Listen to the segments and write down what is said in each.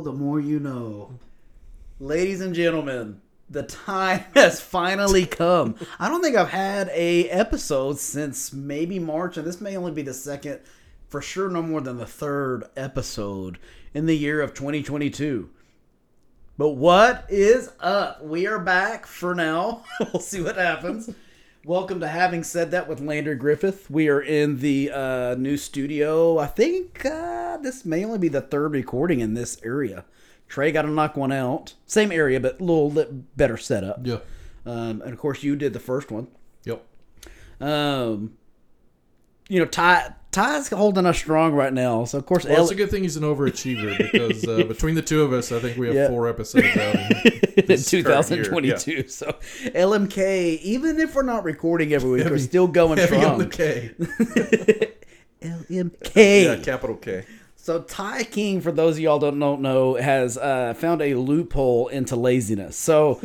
the more you know. Ladies and gentlemen, the time has finally come. I don't think I've had a episode since maybe March, and this may only be the second, for sure, no more than the third episode in the year of 2022. But what is up? We are back for now. we'll see what happens. Welcome to Having Said That with Landry Griffith. We are in the uh, new studio. I think uh, this may only be the third recording in this area. Trey got to knock one out. Same area, but a little bit better setup. Yeah. Um, and of course, you did the first one. Yep. Um, you know, Ty Ty's holding us strong right now. So of course, Well, El- it's a good thing he's an overachiever because uh, between the two of us, I think we have Yeah. four episodes out. in this current year, 2022. So LMK, even if we're not recording every week, we're still going Heavy strong. on the K. LMK. Yeah, capital K. So Ty King, for those of y'all don't don't know, has uh, found a loophole into laziness. So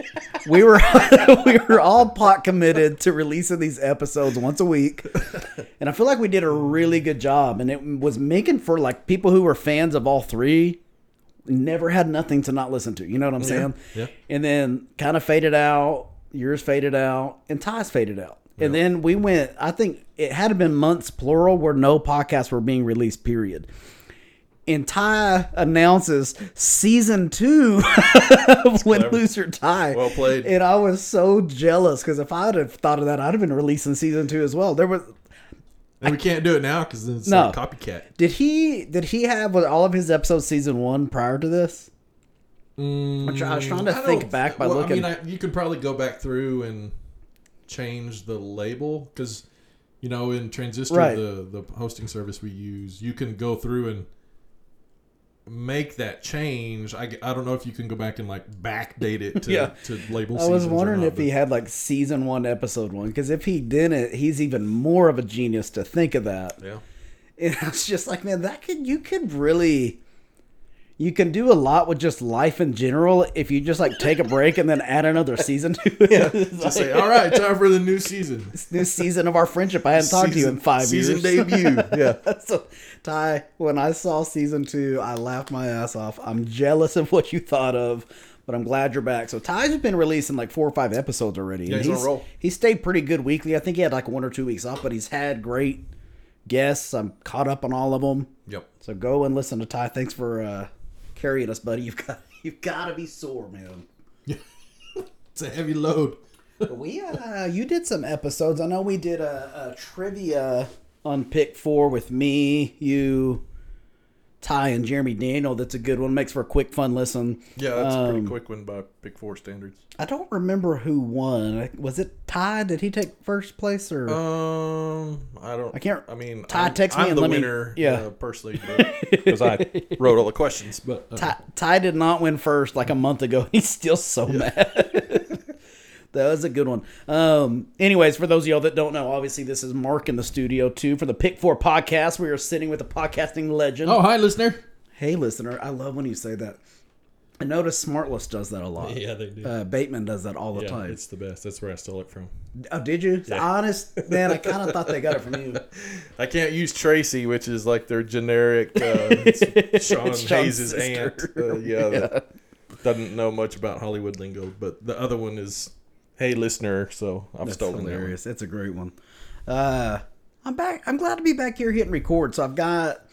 we were we were all pot committed to releasing these episodes once a week, and I feel like we did a really good job, and it was making for like people who were fans of all three. Never had nothing to not listen to. You know what I'm saying? yeah. And then kind of faded out. Yours faded out, and Ty's faded out. And then we went. I think it had been months plural where no podcasts were being released. Period. And Ty announces season two of clever. Loser Ty. Well played. And I was so jealous because if I'd have thought of that, I'd have been releasing season two as well. There was And we can't do it now because it's uh, No. like copycat. did he did he have all of his episodes season one prior to this? Mm, I'm I was trying to I think back by well, looking. I mean, I, you could probably go back through and change the label because, you know, in Transistor, Right. the the hosting service we use, you can go through and make that change. I, I don't know if you can go back and like backdate it to, Yeah. to label. I was wondering not, if he had like season one, episode one, because if he didn't, he's even more of a genius to think of that. Yeah. And I was just like, man, that could you could really, you can do a lot with just life in general if you just like take a break and then add another season to it. Yeah, Just say, all right, time for the new season. this season of our friendship. I hadn't talked to you in five season years. Season debut. Yeah. so, Ty, when I saw season two, I laughed my ass off. I'm jealous of what you thought of, but I'm glad you're back. So Ty's been releasing like four or five episodes already. Yeah, and he's on roll. He stayed pretty good weekly. I think he had like one or two weeks off, but he's had great guests. I'm caught up on all of them. Yep. So go and listen to Ty. Thanks for uh, carrying us, buddy. You've got you've got to be sore, man. It's a heavy load. We uh you did some episodes. I know we did a, a trivia on pick four with me, you, Ty, and Jeremy Daniel. That's a good one. Makes for a quick, fun listen. Yeah, that's a pretty Um, quick one by Pick Four standards. I don't remember who won. Was it Ty? Did he take first place or? Um, I don't. I can't- I mean, Ty, I'm, text me I'm and the let me- winner. yeah. uh, personally, because I wrote all the questions. But uh, Ty, Ty did not win first like a month ago. He's still so mad. that was a good one. Um, anyways, for those of y'all that don't know, obviously this is Mark in the studio too for the Pick Four podcast. We are sitting with a podcasting legend. oh, hi, listener. Hey, listener, I love when you say that. I notice Smartless does that a lot. Yeah, they do. Uh, Bateman does that all the yeah, time. it's the best. That's where I stole it from. Oh, did you? Honest, man, I kind of thought they got it from you. I can't use Tracy, which is like their generic uh, Sean Hayes' aunt. Uh, yeah, that doesn't know much about Hollywood lingo. But the other one is, "Hey, listener." So I've That's stolen that hilarious. It's a great one. Uh, I'm back. I'm glad to be back here hitting record. So I've got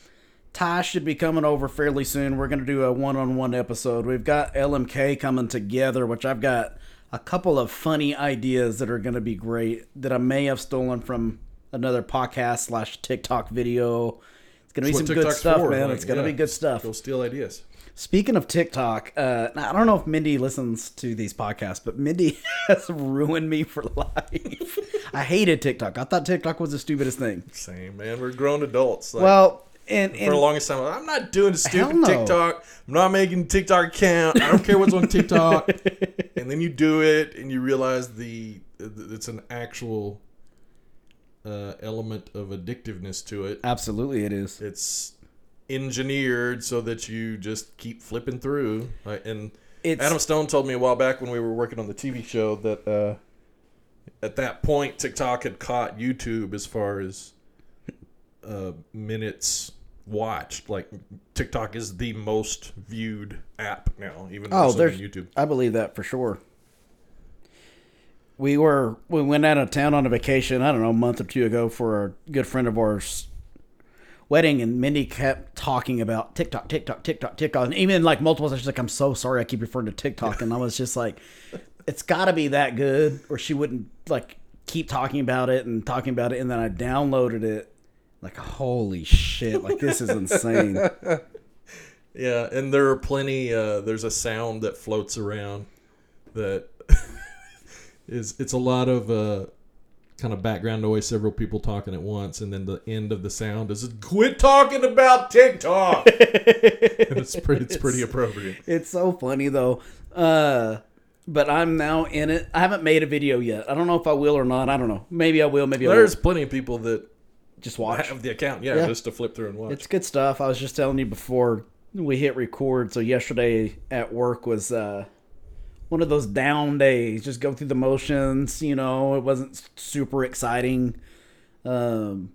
Ty should be coming over fairly soon. We're going to do a one-on-one episode. We've got LMK coming together, which I've got a couple of funny ideas that are going to be great that I may have stolen from another podcast slash TikTok video. It's going to be some what good stuff, for, man. like, it's going to yeah. be good stuff. Go steal ideas. Speaking of TikTok, uh, I don't know if Mindy listens to these podcasts, but Mindy has ruined me for life. I hated TikTok. I thought TikTok was the stupidest thing. Same man. We're grown adults. Like, Well, and, for the longest time, I'm not doing a stupid no. TikTok. I'm not making TikTok account. I don't care what's on TikTok. and then you do it, and you realize the it's an actual uh, element of addictiveness to it. absolutely it is. it's engineered so that you just keep flipping through. Right? And It's Adam Stone told me a while back when we were working on the TV show that uh, at that point TikTok had caught YouTube as far as uh, minutes watched. Like TikTok is the most viewed app now, even more Oh, so than YouTube. I believe that for sure. We were we went out of town on a vacation. I don't know a month or two ago for a good friend of ours' wedding, and Mindy kept talking about TikTok, TikTok, TikTok, TikTok, and even like multiple times she's like, "I'm so sorry, I keep referring to TikTok," and I was just like, "It's got to be that good," or she wouldn't like keep talking about it and talking about it, and then I downloaded it. Like holy shit! Like this is insane. Yeah, and there are plenty. Uh, there's a sound that floats around that is. It's a lot of uh, kind of background noise, several people talking at once, and then the end of the sound is "Quit talking about TikTok." and it's pretty. It's pretty appropriate. It's so funny though. Uh, but I'm now in it. I haven't made a video yet. I don't know if I will or not. I don't know. Maybe I will. Maybe I There's plenty of people that Just watch. have the account, yeah, Yeah. just to flip through and watch. It's good stuff. I was just telling you before we hit record. So yesterday at work was uh, one of those down days. Just go through the motions. You know, it wasn't super exciting. Um,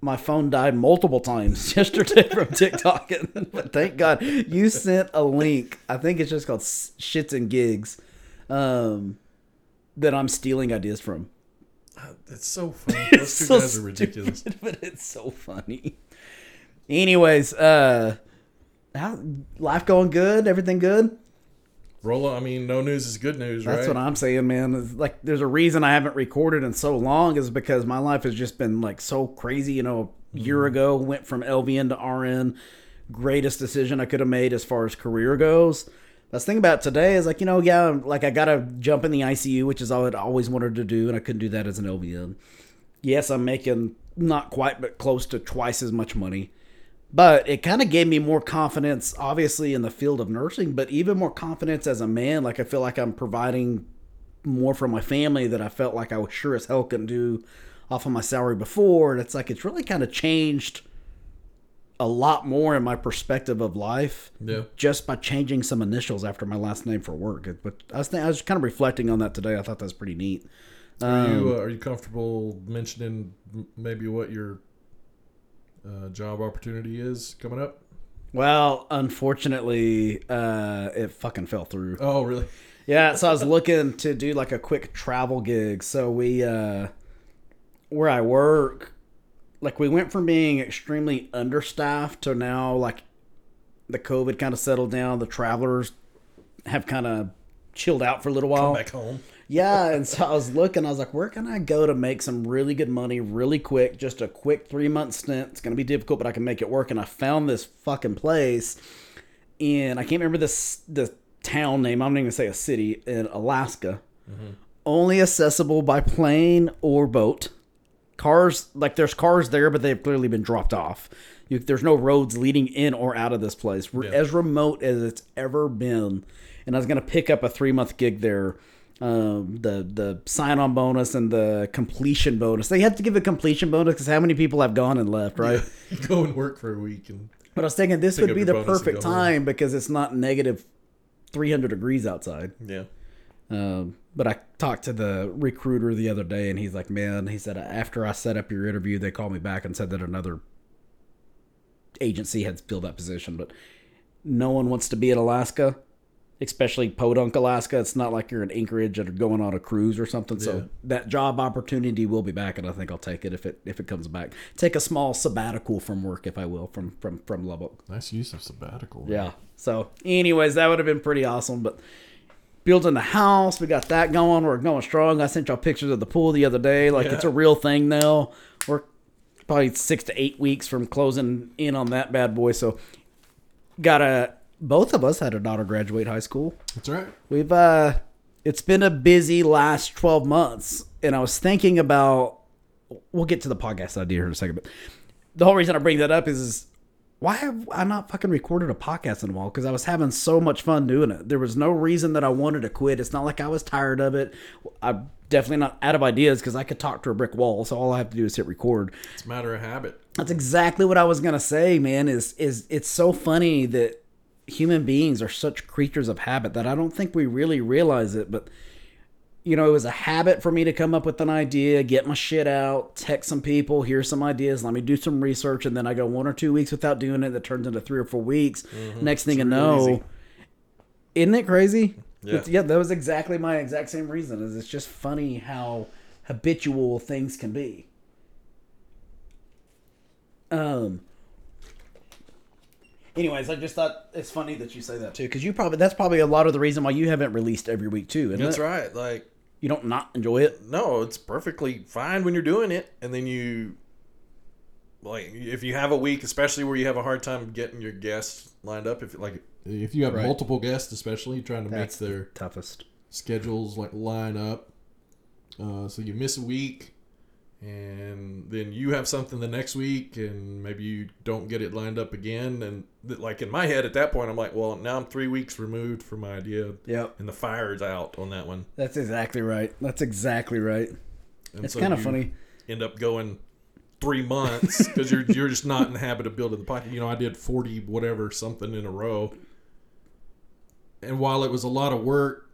my phone died multiple times yesterday from TikTok, but thank God you sent a link. I think it's just called Shits and Gigs. Um, that I'm stealing ideas from. That's so funny. Those two so guys are ridiculous. stupid, but it's so funny. Anyways, uh, how life going good? Everything good? Rolo, I mean, no news is good news, right? That's right? what I'm saying, man. It's like, there's a reason I haven't recorded in so long is because my life has just been like so crazy. You know, a year mm-hmm. ago went from LVN to RN. Greatest decision I could have made as far as career goes. That's the thing about today is like you know yeah like I gotta jump in the ICU which is all I'd always wanted to do and I couldn't do that as an LVN. Yes, I'm making not quite but close to twice as much money. But it kind of gave me more confidence, obviously, in the field of nursing, but even more confidence as a man. Like, I feel like I'm providing more for my family that I felt like I was sure as hell couldn't do off of my salary before. And it's like, it's really kind of changed a lot more in my perspective of life yeah. just by changing some initials after my last name for work. But I was, th- I was kind of reflecting on that today. I thought that was pretty neat. Are Um, you uh, are you comfortable mentioning maybe what your uh, job opportunity is coming up? Well, unfortunately, uh, it fucking fell through. Oh, really? Yeah, so I was looking to do like a quick travel gig. So we, uh, where I work, like we went from being extremely understaffed to now like the COVID kind of settled down. The travelers have kind of chilled out for a little while. Back home. Yeah, and so I was looking. I was like, where can I go to make some really good money really quick? Just a quick three month stint. It's gonna be difficult, but I can make it work. And I found this fucking place, and I can't remember this the town name. I'm not even gonna say a city in Alaska. Mm-hmm. Only accessible by plane or boat. Cars like there's cars there, but they've clearly been dropped off. You, there's no roads leading in or out of this place. We're Yeah. as remote as it's ever been. And I was gonna pick up a three month gig there. Um, the the sign on bonus and the completion bonus. They had to give a completion bonus because how many people have gone and left, right? You go and work for a week and But I was thinking this would be the perfect go home. time because it's not negative 300 degrees outside. yeah. Um, but I talked to the recruiter the other day, and he's like, "Man," he said, after I set up your interview, they called me back and said that another agency had filled that position, but no one wants to be in Alaska, especially Podunk, Alaska. It's not like you're in Anchorage or going on a cruise or something. Yeah. So that job opportunity will be back, and I think I'll take it if it if it comes back. Take a small sabbatical from work, if I will, from from from Lubbock. Nice use of sabbatical. Yeah. So, anyways, that would have been pretty awesome. But building the house, we got that going. We're going strong. I sent y'all pictures of the pool the other day. Like it's a real thing now. We're probably six to eight weeks from closing in on that bad boy. So, got a. Both of us had a daughter graduate high school. That's right. We've uh it's been a busy last 12 months and I was thinking about we'll get to the podcast idea here in a second but the whole reason I bring that up is, is why have I not fucking recorded a podcast in a while? Because I was having so much fun doing it. There was no reason that I wanted to quit. It's not like I was tired of it. I'm definitely not out of ideas because I could talk to a brick wall. So all I have to do is hit record. It's a matter of habit. That's exactly what I was gonna say, man. Is is it's so funny that human beings are such creatures of habit that I don't think we really realize it. But you know, it was a habit for me to come up with an idea, get my shit out, text some people, hear some ideas, let me do some research, and then I go one or two weeks without doing it. That turns into three or four weeks. Next thing you real know, easy. isn't it crazy? Yeah. Yeah, that was exactly my exact same reason. Is it's just funny how habitual things can be. Um. Anyways, I just thought it's funny that you say that too, because you probably that's probably a lot of the reason why you haven't released every week too. Isn't That's it? right. Like You don't not enjoy it. no, it's perfectly fine when you're doing it, and then you like if you have a week, especially where you have a hard time getting your guests lined up. If like If you have Right. multiple guests, especially trying to That's make their the toughest. schedules like line up, uh, so you miss a week, and then you have something the next week and maybe you don't get it lined up again. And th- like in my head at that point i'm like well now i'm three weeks removed from my idea. Yep, and the fire's out on that one. That's exactly right. That's exactly right. and It's so kind of funny. end up going three months because you're you're just not in the habit of building the pocket. You know i did 40 whatever something in a row. And while it was a lot of work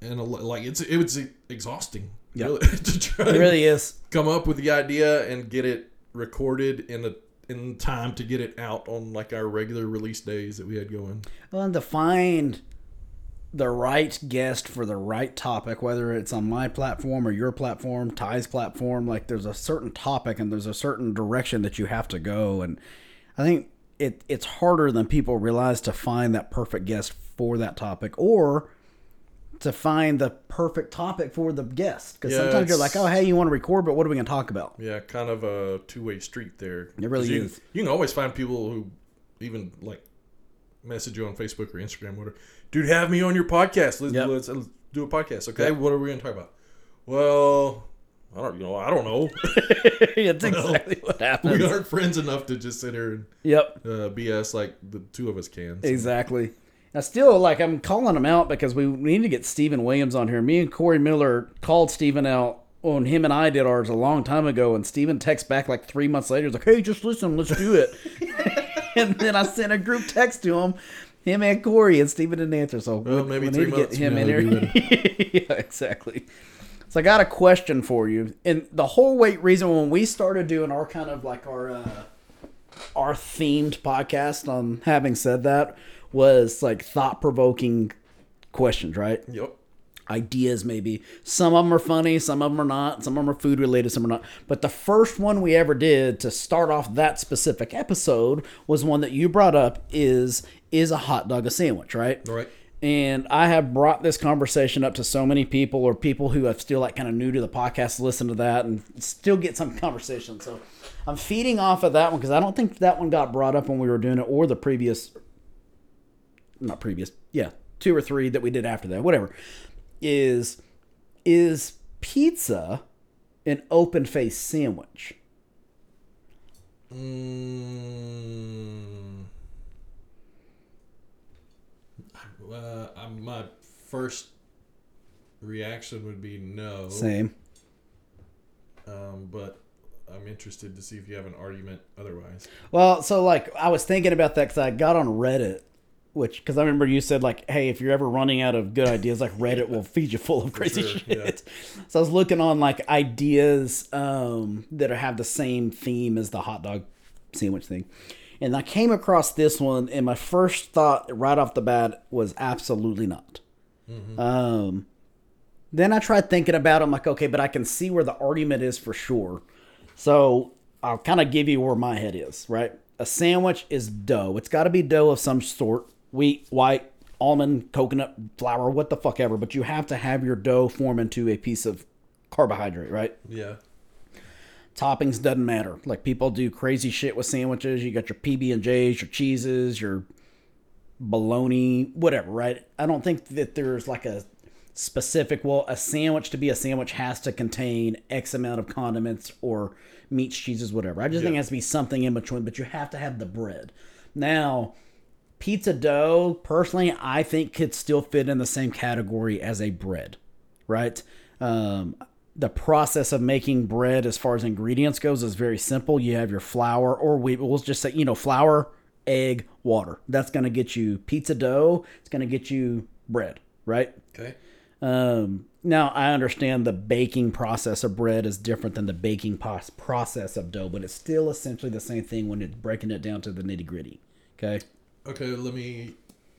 and a, like it's it was exhausting Yep. really, to try It really is. come up with the idea and get it recorded in a in time to get it out on like our regular release days that we had going. Well, and to find the right guest for the right topic, whether it's on my platform or your platform, Ty's platform, like there's a certain topic and there's a certain direction that you have to go. And I think it it's harder than people realize to find that perfect guest for that topic or to find the perfect topic for the guest. Because Yeah, sometimes you're like, oh, hey, you want to record, but what are we going to talk about? Yeah, kind of a two way street there. It really you, is. You can always find people who even like message you on Facebook or Instagram, whatever. Dude, have me on your podcast. Let's, Yep. let's, let's do a podcast. Okay, Yep. what are we going to talk about? Well, I don't, you know, I don't know. It's exactly what happens. we aren't friends enough to just sit here and Yep. uh, BS like the two of us can. So- Exactly. I still like I'm calling him out because we need to get Stephen Williams on here. Me and Corey Miller called Stephen out when him and I did ours a long time ago, and Stephen texts back like three months later. He's like, "Hey, just listen, let's do it." and then I sent a group text to him, him and Corey, and Stephen didn't answer. So Well, we, maybe we three need to months get him in here. yeah, exactly. So I got a question for you, and the whole weight reason when we started doing our kind of like our. uh our themed podcast on having said that was like thought provoking questions, right? Yep. Ideas, maybe. Some of them are funny, some of them are not. Some of them are food related, some are not. But the first one we ever did to start off that specific episode was one that you brought up is is a hot dog a sandwich, right? Right. And I have brought this conversation up to so many people or people who have still like kind of new to the podcast listen to that and still get some conversation. So I'm feeding off of that one because I don't think that one got brought up when we were doing it or the previous, not previous, yeah, two or three that we did after that, whatever. Is is pizza an open face sandwich? Mm, uh, my first reaction would be no. Same. Um, but I'm interested to see if you have an argument otherwise. Well, so like I was thinking about that because I got on Reddit, which because I remember you said like, hey, if you're ever running out of good ideas, like Reddit will feed you full of crazy sure, shit. So I was looking on like ideas um, that have the same theme as the hot dog sandwich thing, and I came across this one, and my first thought right off the bat was absolutely not. Um, then I tried thinking about it. I'm like, okay, but I can see where the argument is for sure. So I'll kind of give you where my head is, right? A sandwich is dough. It's got to be dough of some sort wheat, white, almond, coconut, flour, what the fuck ever. But you have to have your dough form into a piece of carbohydrate, right? Yeah. Toppings doesn't matter. Like people do crazy shit with sandwiches. You got your PB and J's, your cheeses, your bologna, whatever, right? I don't think that there's like a specific. Well, a sandwich to be a sandwich has to contain X amount of condiments or meats, cheeses, whatever. I just think it has to be something in between. But you have to have the bread. Now, pizza dough, personally, I think could still fit in the same category as a bread, right? Um, the process of making bread, as far as ingredients goes, is very simple. You have your flour or wheat. We'll just say, you know, flour, egg, water. That's going to get you pizza dough. It's going to get you bread, right? Okay. Um, now I understand the baking process of bread is different than the baking process of dough, but it's still essentially the same thing when it's breaking it down to the nitty gritty. Okay. Okay, let me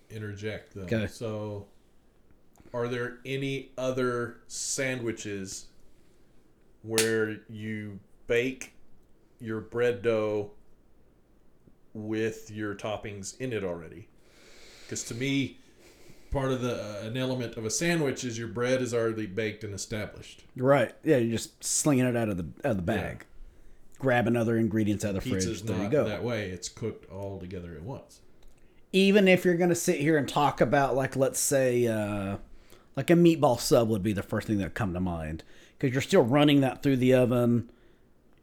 interject though. Okay. So, are there any other sandwiches where you bake your bread dough with your toppings in it already? Because to me, part of the uh, an element of a sandwich is your bread is already baked and established. Right. Yeah, you're just slinging it out of the out of the bag, grabbing other ingredients out of the fridge. Pizza's There you go. that way; it's cooked all together at once. Even if you're gonna sit here and talk about like let's say uh, like a meatball sub would be the first thing that come to mind because you're still running that through the oven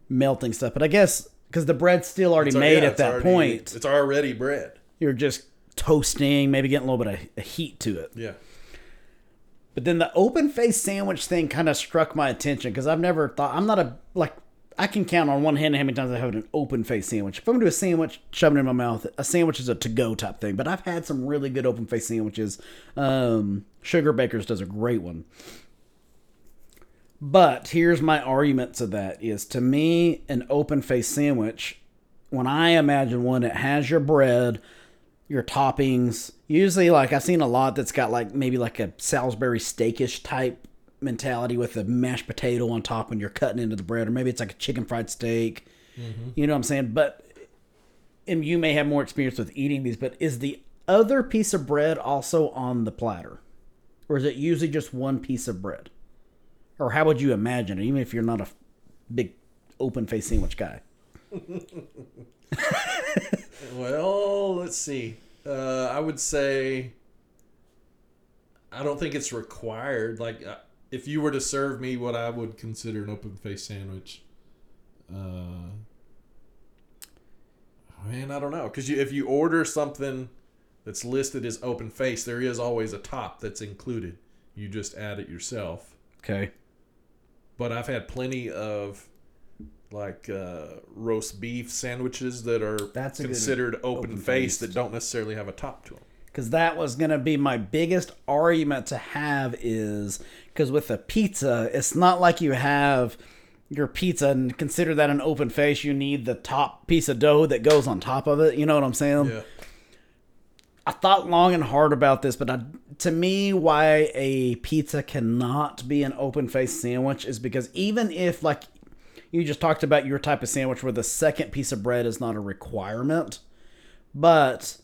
melting stuff but i guess because the bread's still already It's made yeah, at that already- point It's already bread. you're just toasting maybe getting a little bit of, of heat to it Yeah. but then the open face sandwich thing kind of struck my attention because I've never thought I'm not a like I can count on one hand how many times I have an open face sandwich. If I'm gonna do a sandwich, shove it in my mouth. A sandwich is a to go type thing, but I've had some really good open face sandwiches. Um, Sugar Bakers does a great one. But here's my argument to that is to me an open face sandwich when I imagine one it has your bread, your toppings. Usually, like I've seen a lot that's got like maybe like a Salisbury steakish type mentality with a mashed potato on top when you're cutting into the bread, or maybe it's like a chicken fried steak. You know what I'm saying? But and you may have more experience with eating these, but is the other piece of bread also on the platter, or is it usually just one piece of bread? Or how would you imagine it, even if you're not a big open face sandwich guy? Well, let's see. Uh, I would say I don't think it's required. Like, uh, if you were to serve me what I would consider an open face sandwich, uh, man, I don't know. Because you, if you order something that's listed as open face, there is always a top that's included. You just add it yourself. Okay. But I've had plenty of like uh, roast beef sandwiches that are That's considered open face open-faced. that don't necessarily have a top to them. because that was going to be my biggest argument to have is because with a pizza it's not like you have your pizza and consider that an open face you need the top piece of dough that goes on top of it you know what i'm saying Yeah. i thought long and hard about this but I, to me why a pizza cannot be an open face sandwich is because even if like you just talked about your type of sandwich where the second piece of bread is not a requirement but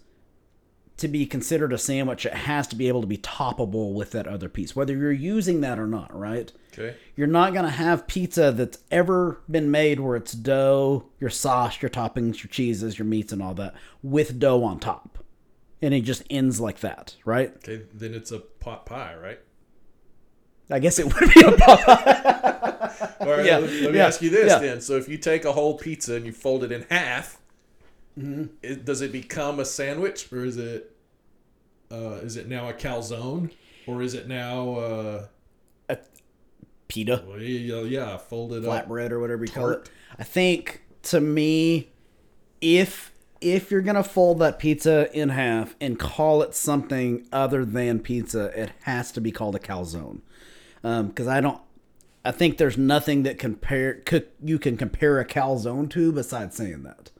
to be considered a sandwich, it has to be able to be toppable with that other piece, whether you're using that or not, right? Okay. You're not going to have pizza that's ever been made where it's dough, your sauce, your toppings, your cheeses, your meats, and all that with dough on top. And it just ends like that, right? Okay. Then it's a pot pie, right? I guess it would be a pot pie. All right. Yeah, Let, let me yeah, ask you this yeah. then. So if you take a whole pizza and you fold it in half, Mm-hmm. it, does it become a sandwich, or is it uh, is it now a calzone, or is it now uh, a Pita. well, yeah, yeah folded up? flatbread or whatever you call it. I think to me, if if you're gonna fold that pizza in half and call it something other than pizza, it has to be called a calzone. Because I don't, I think there's nothing that compare could you can compare a calzone to besides saying that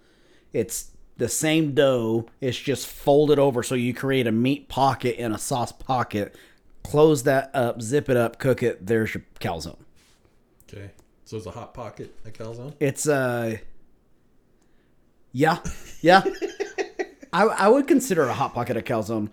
it's the same dough. It's just folded over so you create a meat pocket and a sauce pocket. Close that up, zip it up, cook it. There's your calzone. Okay. So it's a hot pocket a calzone. It's uh yeah. Yeah. I I would consider a hot pocket a calzone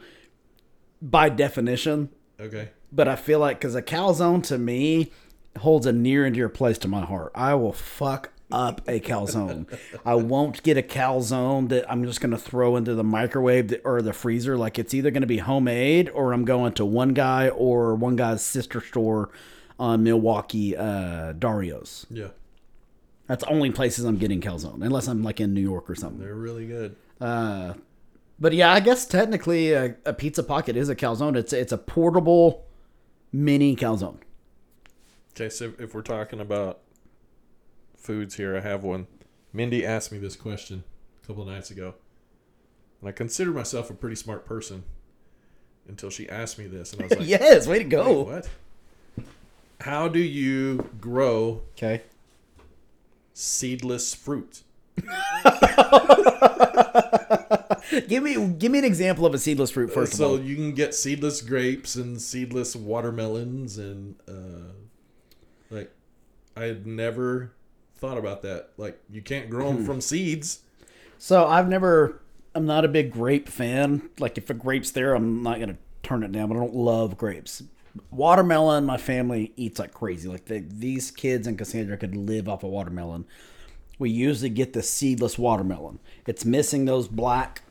by definition, Okay. but I feel like cuz a calzone to me holds a near and dear place to my heart. I will fuck up a calzone. I won't get a calzone that I'm just going to throw into the microwave or the freezer like it's either going to be homemade or I'm going to one guy or one guy's sister store on Milwaukee uh Dario's. Yeah. That's the only places I'm getting calzone, unless I'm like in New York or something. They're really good. Uh, but yeah, I guess technically a, a pizza pocket is a calzone. It's it's a portable mini calzone. Okay, so if we're talking about foods here, I have one. Mindy asked me this question a couple of nights ago, and I consider myself a pretty smart person. until she asked me this, and I was like, yes, way to go. what? How do you grow Okay. seedless fruit?" Give me give me an example of a seedless fruit first so you can get seedless grapes and seedless watermelons and uh, like I had never thought about that. Like you can't grow Hmm. them from seeds. So I've never I'm not a big grape fan. Like if a grape's there, I'm not gonna turn it down, but I don't love grapes. Watermelon, my family eats like crazy. Like they, these kids in Cassandra could live off a watermelon. We usually get the seedless watermelon. It's missing those black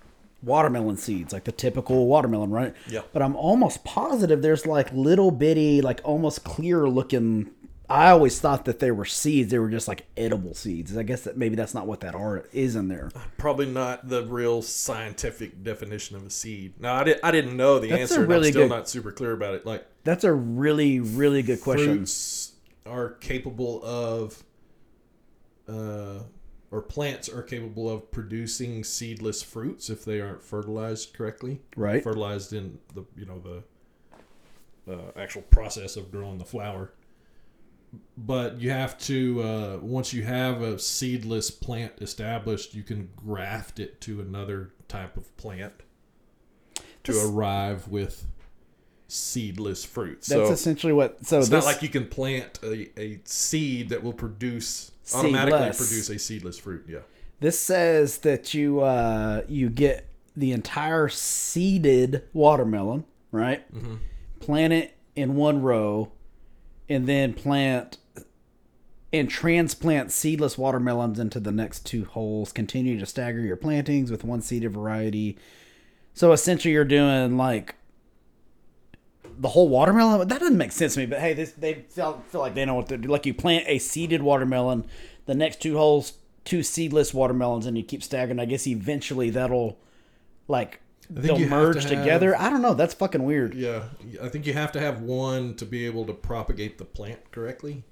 watermelon seeds, like the typical watermelon, right? Yeah. But I'm almost positive there's like little bitty, like almost clear looking. I always thought that they were seeds. They were just like edible seeds. I guess that maybe that's not what that are is in there. Probably not the real scientific definition of a seed. Now I, did, I didn't know the That's answer. and I'm still good- not super clear about it. Like That's a really, really good question. fruits are capable of, uh, or plants are capable of producing seedless fruits if they aren't fertilized correctly. Right. Fertilized in the you know the uh, actual process of growing the flower. But you have to uh, once you have a seedless plant established, you can graft it to another type of plant to arrive with seedless fruit. That's so essentially what. So it's this, not like you can plant a, a seed that will produce automatically produce a seedless fruit. Yeah. this says that you uh, you get the entire seeded watermelon, right? Mm-hmm. Plant it in one row, and then plant and transplant seedless watermelons into the next two holes. Continue to stagger your plantings with one seeded variety. So essentially, you're doing like the whole watermelon. That doesn't make sense to me. But hey, this they feel, feel like they know what to do. Like you plant a seeded watermelon, the next two holes, two seedless watermelons, and you keep staggering. I guess eventually that'll like they'll you merge to together. I don't know. That's fucking weird. Yeah. I think you have to have one to be able to propagate the plant correctly.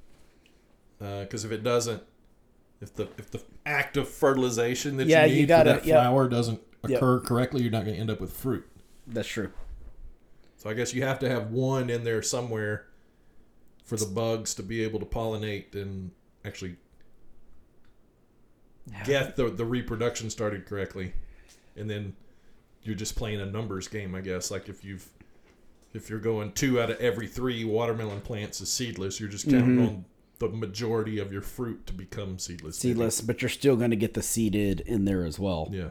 Uh, because if it doesn't, if the if the act of fertilization that Yeah, you you need gotta- for that flower doesn't Yep. occur correctly, you're not going to end up with fruit. That's true. So I guess you have to have one in there somewhere for the bugs to be able to pollinate and actually get the, the reproduction started correctly. And then you're just playing a numbers game, I guess. Like if you've if you're going two out of every three watermelon plants is seedless, you're just counting Mm-hmm. on the majority of your fruit to become seedless. maybe. Seedless, but you're still going to get the seeded in there as well. Yeah.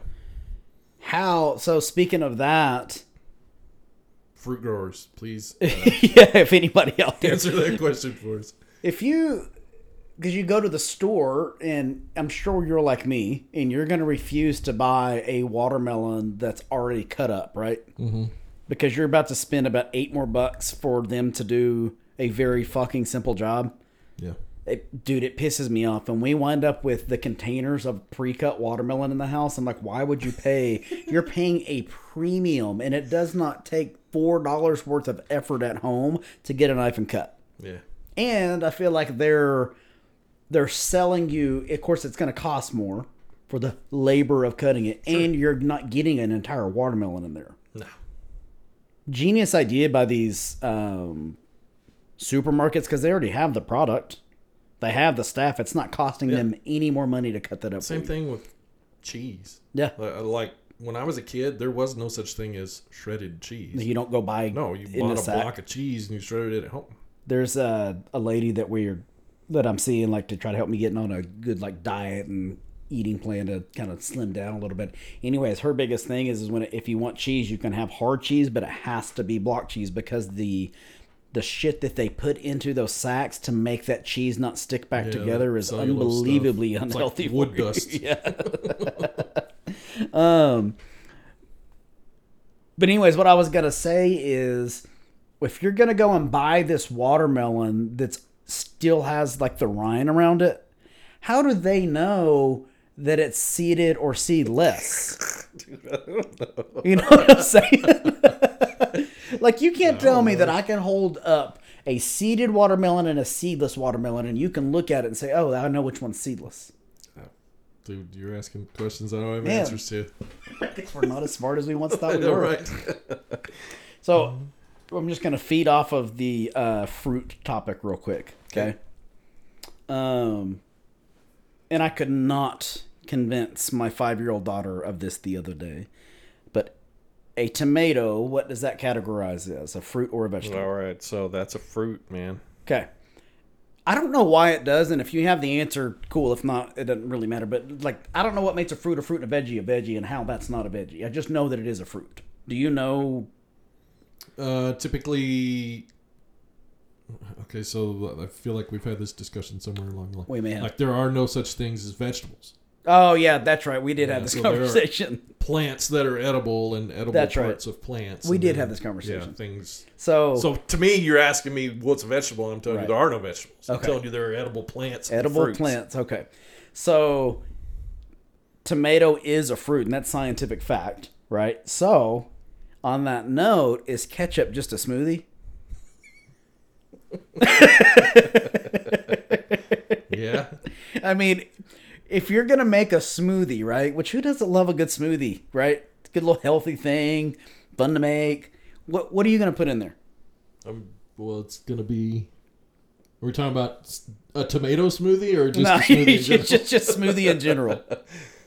How? So speaking of that, Fruit growers, please uh, yeah. If anybody out there, answer that question for us. if you because you go to the store and i'm sure you're like me and you're going to refuse to buy a watermelon that's already cut up right mm-hmm. because you're about to spend about eight more bucks for them to do a very fucking simple job Yeah. it, dude it pisses me off and we wind up with the containers of pre-cut watermelon in the house i'm like why would you pay you're paying a premium and it does not take four dollars worth of effort at home to get a knife and cut Yeah. and I feel like they're they're selling you. Of course, it's going to cost more for the labor of cutting it, and you're not getting an entire watermelon in there. No. Genius idea by these um, supermarkets because they already have the product. They have the staff. It's not costing them any more money to cut that up. Same thing with cheese. Yeah, Like, like when I was a kid, there was no such thing as shredded cheese. you don't go buy No, you bought a sack. block of cheese and you shredded it at home. there's a, a lady that we're that I'm seeing like to try to help me getting on a good like diet and eating plan to kind of slim down a little bit. Anyways, her biggest thing is is when if you want cheese, you can have hard cheese, but it has to be block cheese because the the shit that they put into those sacks to make that cheese not stick back Yeah, together is unbelievably stuff. It's like unhealthy. wood dust. yeah. um. But anyways, what I was gonna say is, if you're gonna go and buy this watermelon that's still has like the rind around it, how do they know that it's seeded or seedless? You know what I'm saying? like you can't tell me that I can hold up a seeded watermelon and a seedless watermelon, and you can look at it and say, "Oh, I know which one's seedless." Oh, dude, you're asking questions I don't have Man. answers to. We're not as smart as we once thought we were. right. So mm-hmm. I'm just gonna feed off of the uh, fruit topic real quick. Okay. Um, and I could not convince my five year old daughter of this the other day, but a tomato, what does that categorize as? A fruit or a vegetable? All right, so that's a fruit, man. Okay. I don't know why it does, and if you have the answer, cool. If not, it doesn't really matter. But like, I don't know what makes a fruit a fruit and a veggie a veggie, and how that's not a veggie. I just know that it is a fruit. Do you know? Uh, typically, okay. So I feel like we've had this discussion somewhere along the line. We may have. Like there are no such things as vegetables. Oh yeah, that's right. We did Yeah, have this so conversation. Plants that are edible and edible That's right. parts of plants. We did then- have this conversation. Yeah, things. So, So to me, you're asking me what's a vegetable, and I'm telling Right. you there are no vegetables. I'm telling you there are edible plants. edible plants. Okay. So, tomato is a fruit, and that's scientific fact, right? So, on that note, is ketchup just a smoothie? Yeah. I mean, if you're gonna make a smoothie, right? Which who doesn't love a good smoothie, right? Good little healthy thing, fun to make. What What are you gonna put in there? Um, well, it's gonna be. We're we talking about a tomato smoothie or just No, a smoothie? in just, general? just just smoothie in general.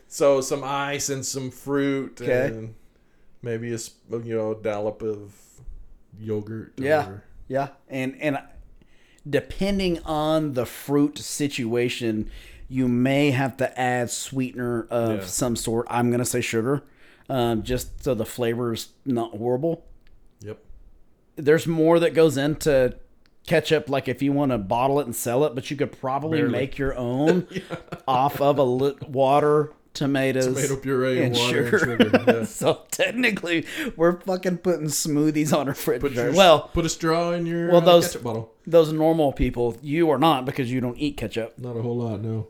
So some ice and some fruit, Okay. and maybe a you know a dollop of yogurt. Yeah. or- Yeah, and and depending on the fruit situation, you may have to add sweetener of Yeah. some sort. I'm gonna say sugar, um, just so the flavor's not horrible. Yep. There's more that goes into ketchup. Like if you want to bottle it and sell it, but you could probably Barely. make your own off of a lit water, tomatoes, Tomato puree and, and water sugar. and sugar. Yeah. so technically, we're fucking putting smoothies on our Put your- well, Put a straw in your Well, uh, those- ketchup bottle. those normal people, you are not because you don't eat ketchup. Not a whole lot, no.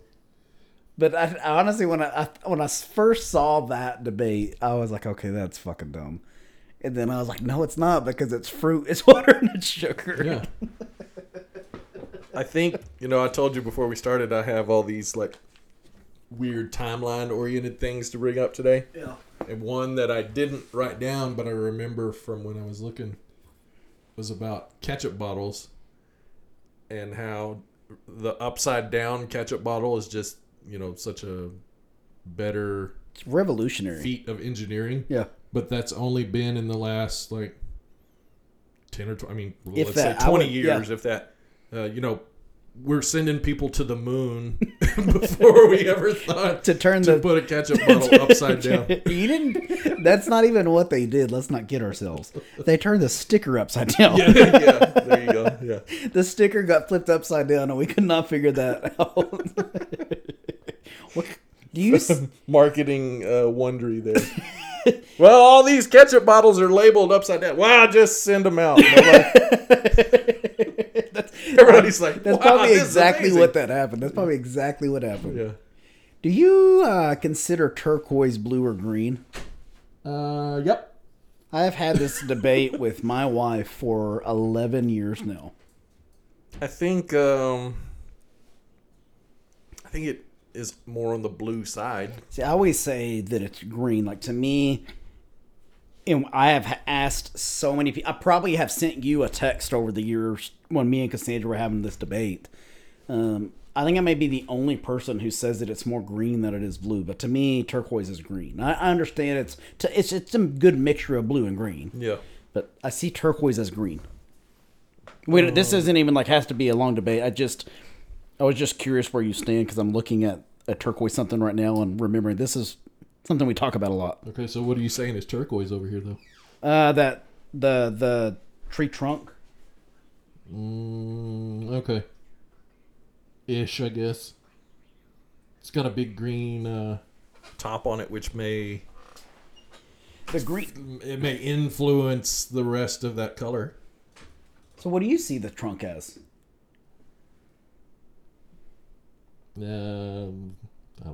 But I, I honestly, when I, I when I first saw that debate, I was like, okay, that's fucking dumb. And then I was like, no, it's not because it's fruit, it's water, and it's sugar. Yeah. I think you know. I told you before we started. I have all these like weird timeline oriented things to bring up today. Yeah. And one that I didn't write down, But I remember from when I was looking was about ketchup bottles. and how the upside down ketchup bottle is just you know such a better It's revolutionary. feat of engineering. Yeah. But that's only been in the last like ten or tw- I mean, If let's that, say 20 would- years if that uh, you know we're sending people to the moon before we ever thought To turn to the put a ketchup bottle upside down you didn't. That's not even what they did. Let's not get ourselves. They turned the sticker upside down. yeah, yeah there you go yeah The sticker got flipped upside down, and we could not figure that out. what, do you? marketing uh, wondery there well all these ketchup bottles are labeled upside down well just send them out Nobody- everybody's like That's wow, probably this exactly amazing." what that happened. That's probably exactly what happened. yeah Do you uh, consider turquoise blue or green? uh, yep. I have had this debate with my wife for 11 years now. I think um, I think it is more on the blue side. See, I always say that it's green. Like to me, and I have asked so many people. I probably have sent you a text over the years when me and Cassandra were having this debate. Um, I think I may be the only person who says that it's more green than it is blue. But to me, turquoise is green. I, I understand it's to, it's it's a good mixture of blue and green. Yeah. but I see turquoise as green. Wait, this isn't even like has to be a long debate. I just, I was just curious where you stand because I'm looking at a turquoise something right now and remembering this is something we talk about a lot. Okay, so what are you saying is turquoise over here though? Uh, that the the tree trunk. Mm, okay. Ish, I guess. It's got a big green. Uh, Top on it, which may The green. it may influence the rest of that color. So what do you see the trunk as? Um, uh,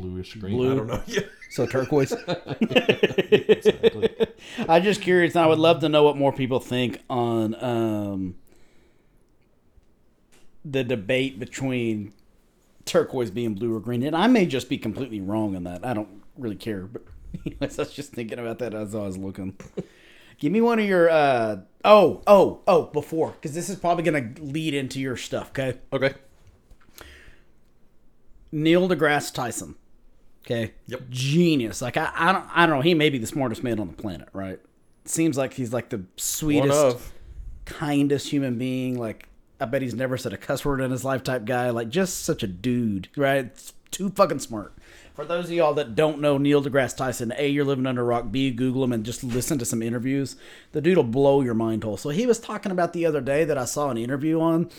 bluish green. Blue. I don't know. Yeah. So turquoise. Exactly. I'm just curious. and I would love to know what more people think on um, the debate between turquoise being blue or green. And I may just be completely wrong on that. I don't really care. But anyways, I was just thinking about that as I was looking. Give me one of your. uh Oh, oh, oh! Before, because this is probably gonna lead into your stuff. Okay, Okay. Neil deGrasse Tyson. Okay. Yep. Genius. Like I, I don't, I don't know. He may be the smartest man on the planet, right? Seems like he's like the sweetest, kindest human being. Like I bet he's never said a cuss word in his life. Type guy. Like just such a dude, right? Too fucking smart. For those of y'all that don't know Neil deGrasse Tyson, A, you're living under a rock. B, Google him and just listen to some interviews. The dude will blow your mind hole. So he was talking about the other day that I saw an interview on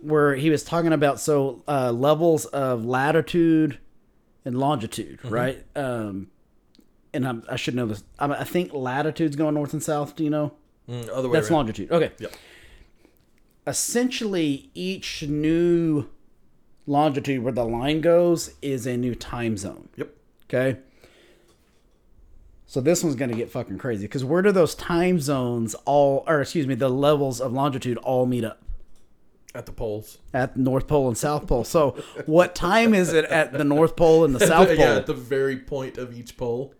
where he was talking about so uh, levels of latitude and longitude, right? Um, and I'm, I should know this. I, I think latitude's going north and south. Do you know? Mm, other way That's around. longitude. Okay. Yep. Essentially, each new longitude where the line goes is a new time zone. Yep. Okay. So this one's going to get fucking crazy because where do those time zones all, or excuse me, the levels of longitude all meet up? At the poles. At North Pole and South Pole. So what time is it at the North Pole and the South Pole? yeah, at the very point of each pole.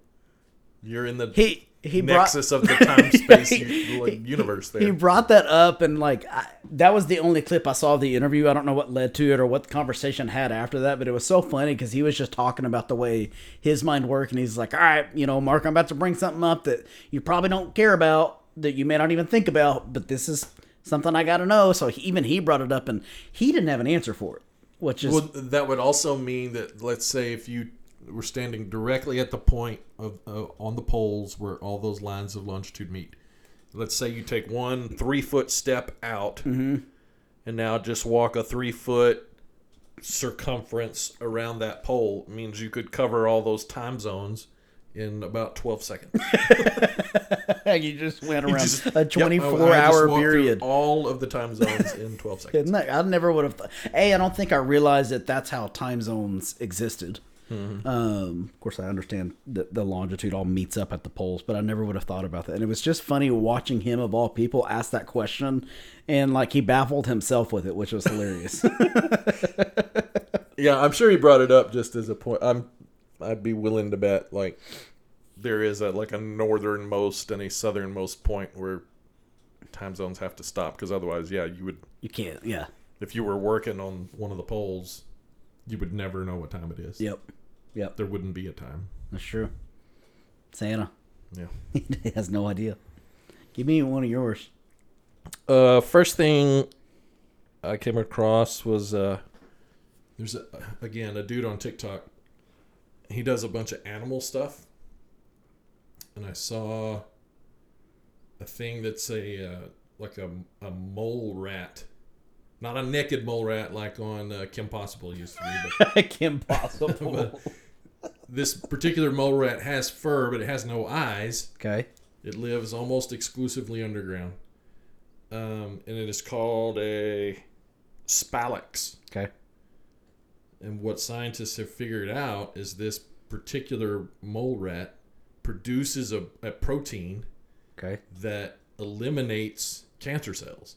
You're in the he he brought nexus of the time space like, universe there. he brought that up and like I, that was the only clip I saw of the interview. I don't know what led to it or what the conversation had after that, but it was so funny because he was just talking about the way his mind worked, and he's like, "All right, you know, Mark, I'm about to bring something up that you probably don't care about, that you may not even think about, but this is something I got to know." So he, even he brought it up, and he didn't have an answer for it, which is Well, that would also mean that let's say if you were standing directly at the point of uh, on the poles where all those lines of longitude meet. Let's say you take one three foot step out, Mm-hmm. and now just walk a three foot circumference around that pole means you could cover all those time zones in about twelve seconds. you just went around Just- a Yep, 24 I- I just hour period. all of the time zones in twelve seconds. Isn't that- I never would have. Th- a, I don't think I realized that that's how time zones existed. Mm-hmm. Um, of course, I understand that the longitude all meets up at the poles, but I never would have thought about that. And it was just funny watching him, of all people, ask that question, and like he baffled himself with it, which was hilarious. Yeah, I'm sure he brought it up just as a point. I'm, I'd be willing to bet like there is a like a northernmost and a southernmost point where time zones have to stop because otherwise, yeah, you would you can't. Yeah. if you were working on one of the poles, you would never know what time it is. Yep. Yep. There wouldn't be a time. That's true. Santa. Yeah. he has no idea. Give me one of yours. Uh, first thing I came across was uh, there's a, again a dude on TikTok. He does a bunch of animal stuff, and I saw a thing that's a uh, like a a mole rat, not a naked mole rat like on uh, Kim Possible used to be, but Kim Possible. this particular mole rat has fur, but it has no eyes. okay. It lives almost exclusively underground. Um, and it is called a spalax. Okay. And what scientists have figured out is this particular mole rat produces a, a protein Okay. that eliminates cancer cells.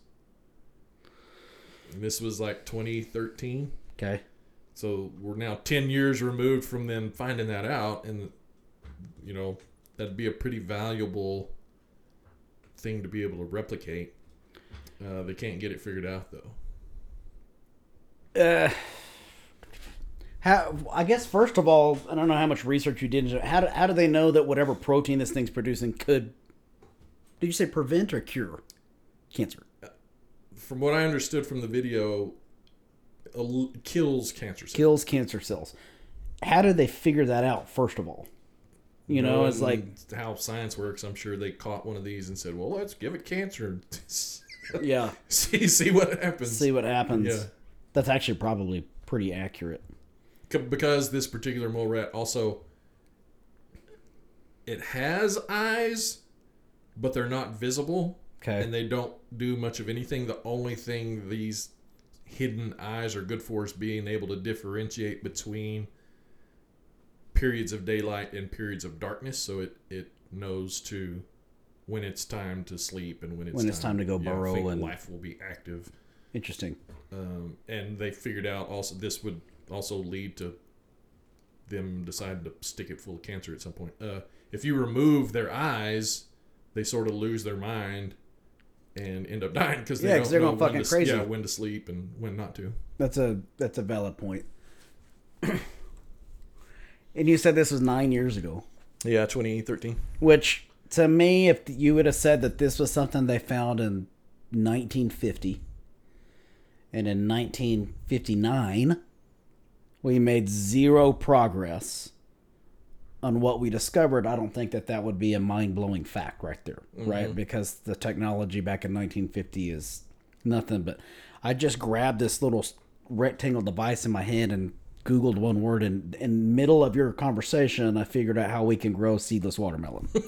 And this was like 2013. Okay. So we're now 10 years removed from them finding that out. And, you know, that'd be a pretty valuable thing to be able to replicate. Uh, they can't get it figured out, though. Uh, how, I guess first of all, I don't know how much research you did. How do, how do they know that whatever protein this thing's producing could? Did you say prevent or cure cancer? Uh, from what I understood from the video, kills cancer cells. Kills cancer cells. How did they figure that out? First of all, you know, it's like how science works. I'm sure they caught one of these and said, "Well, let's give it cancer, yeah, see see what happens." see what happens. Yeah. That's actually probably pretty accurate. C- because this particular mole rat also it has eyes but they're not visible Okay. and they don't do much of anything the only thing these hidden eyes are good for is being able to differentiate between periods of daylight and periods of darkness so it it knows to when it's time to sleep and when it's When it's time to go yeah, burrow think and- life will be active Interesting. um, and they figured out also this would also lead to them deciding to stick it full of cancer at some point. Uh, if you remove their eyes, they sort of lose their mind and end up dying because they Yeah, don't 'cause they're know going when fucking to, crazy. Yeah, when to sleep and when not to. That's a that's a valid point. and you said this was nine years ago, Yeah, 2013. which to me, if you would have said that this was something they found in 1950, and in 1959 we made zero progress on what we discovered, I don't think that that would be a mind blowing fact right there, right? Because the technology back in 1950 is nothing but. I just grabbed this little rectangle device in my hand and Googled one word, and in middle of your conversation, I figured out how we can grow seedless watermelon.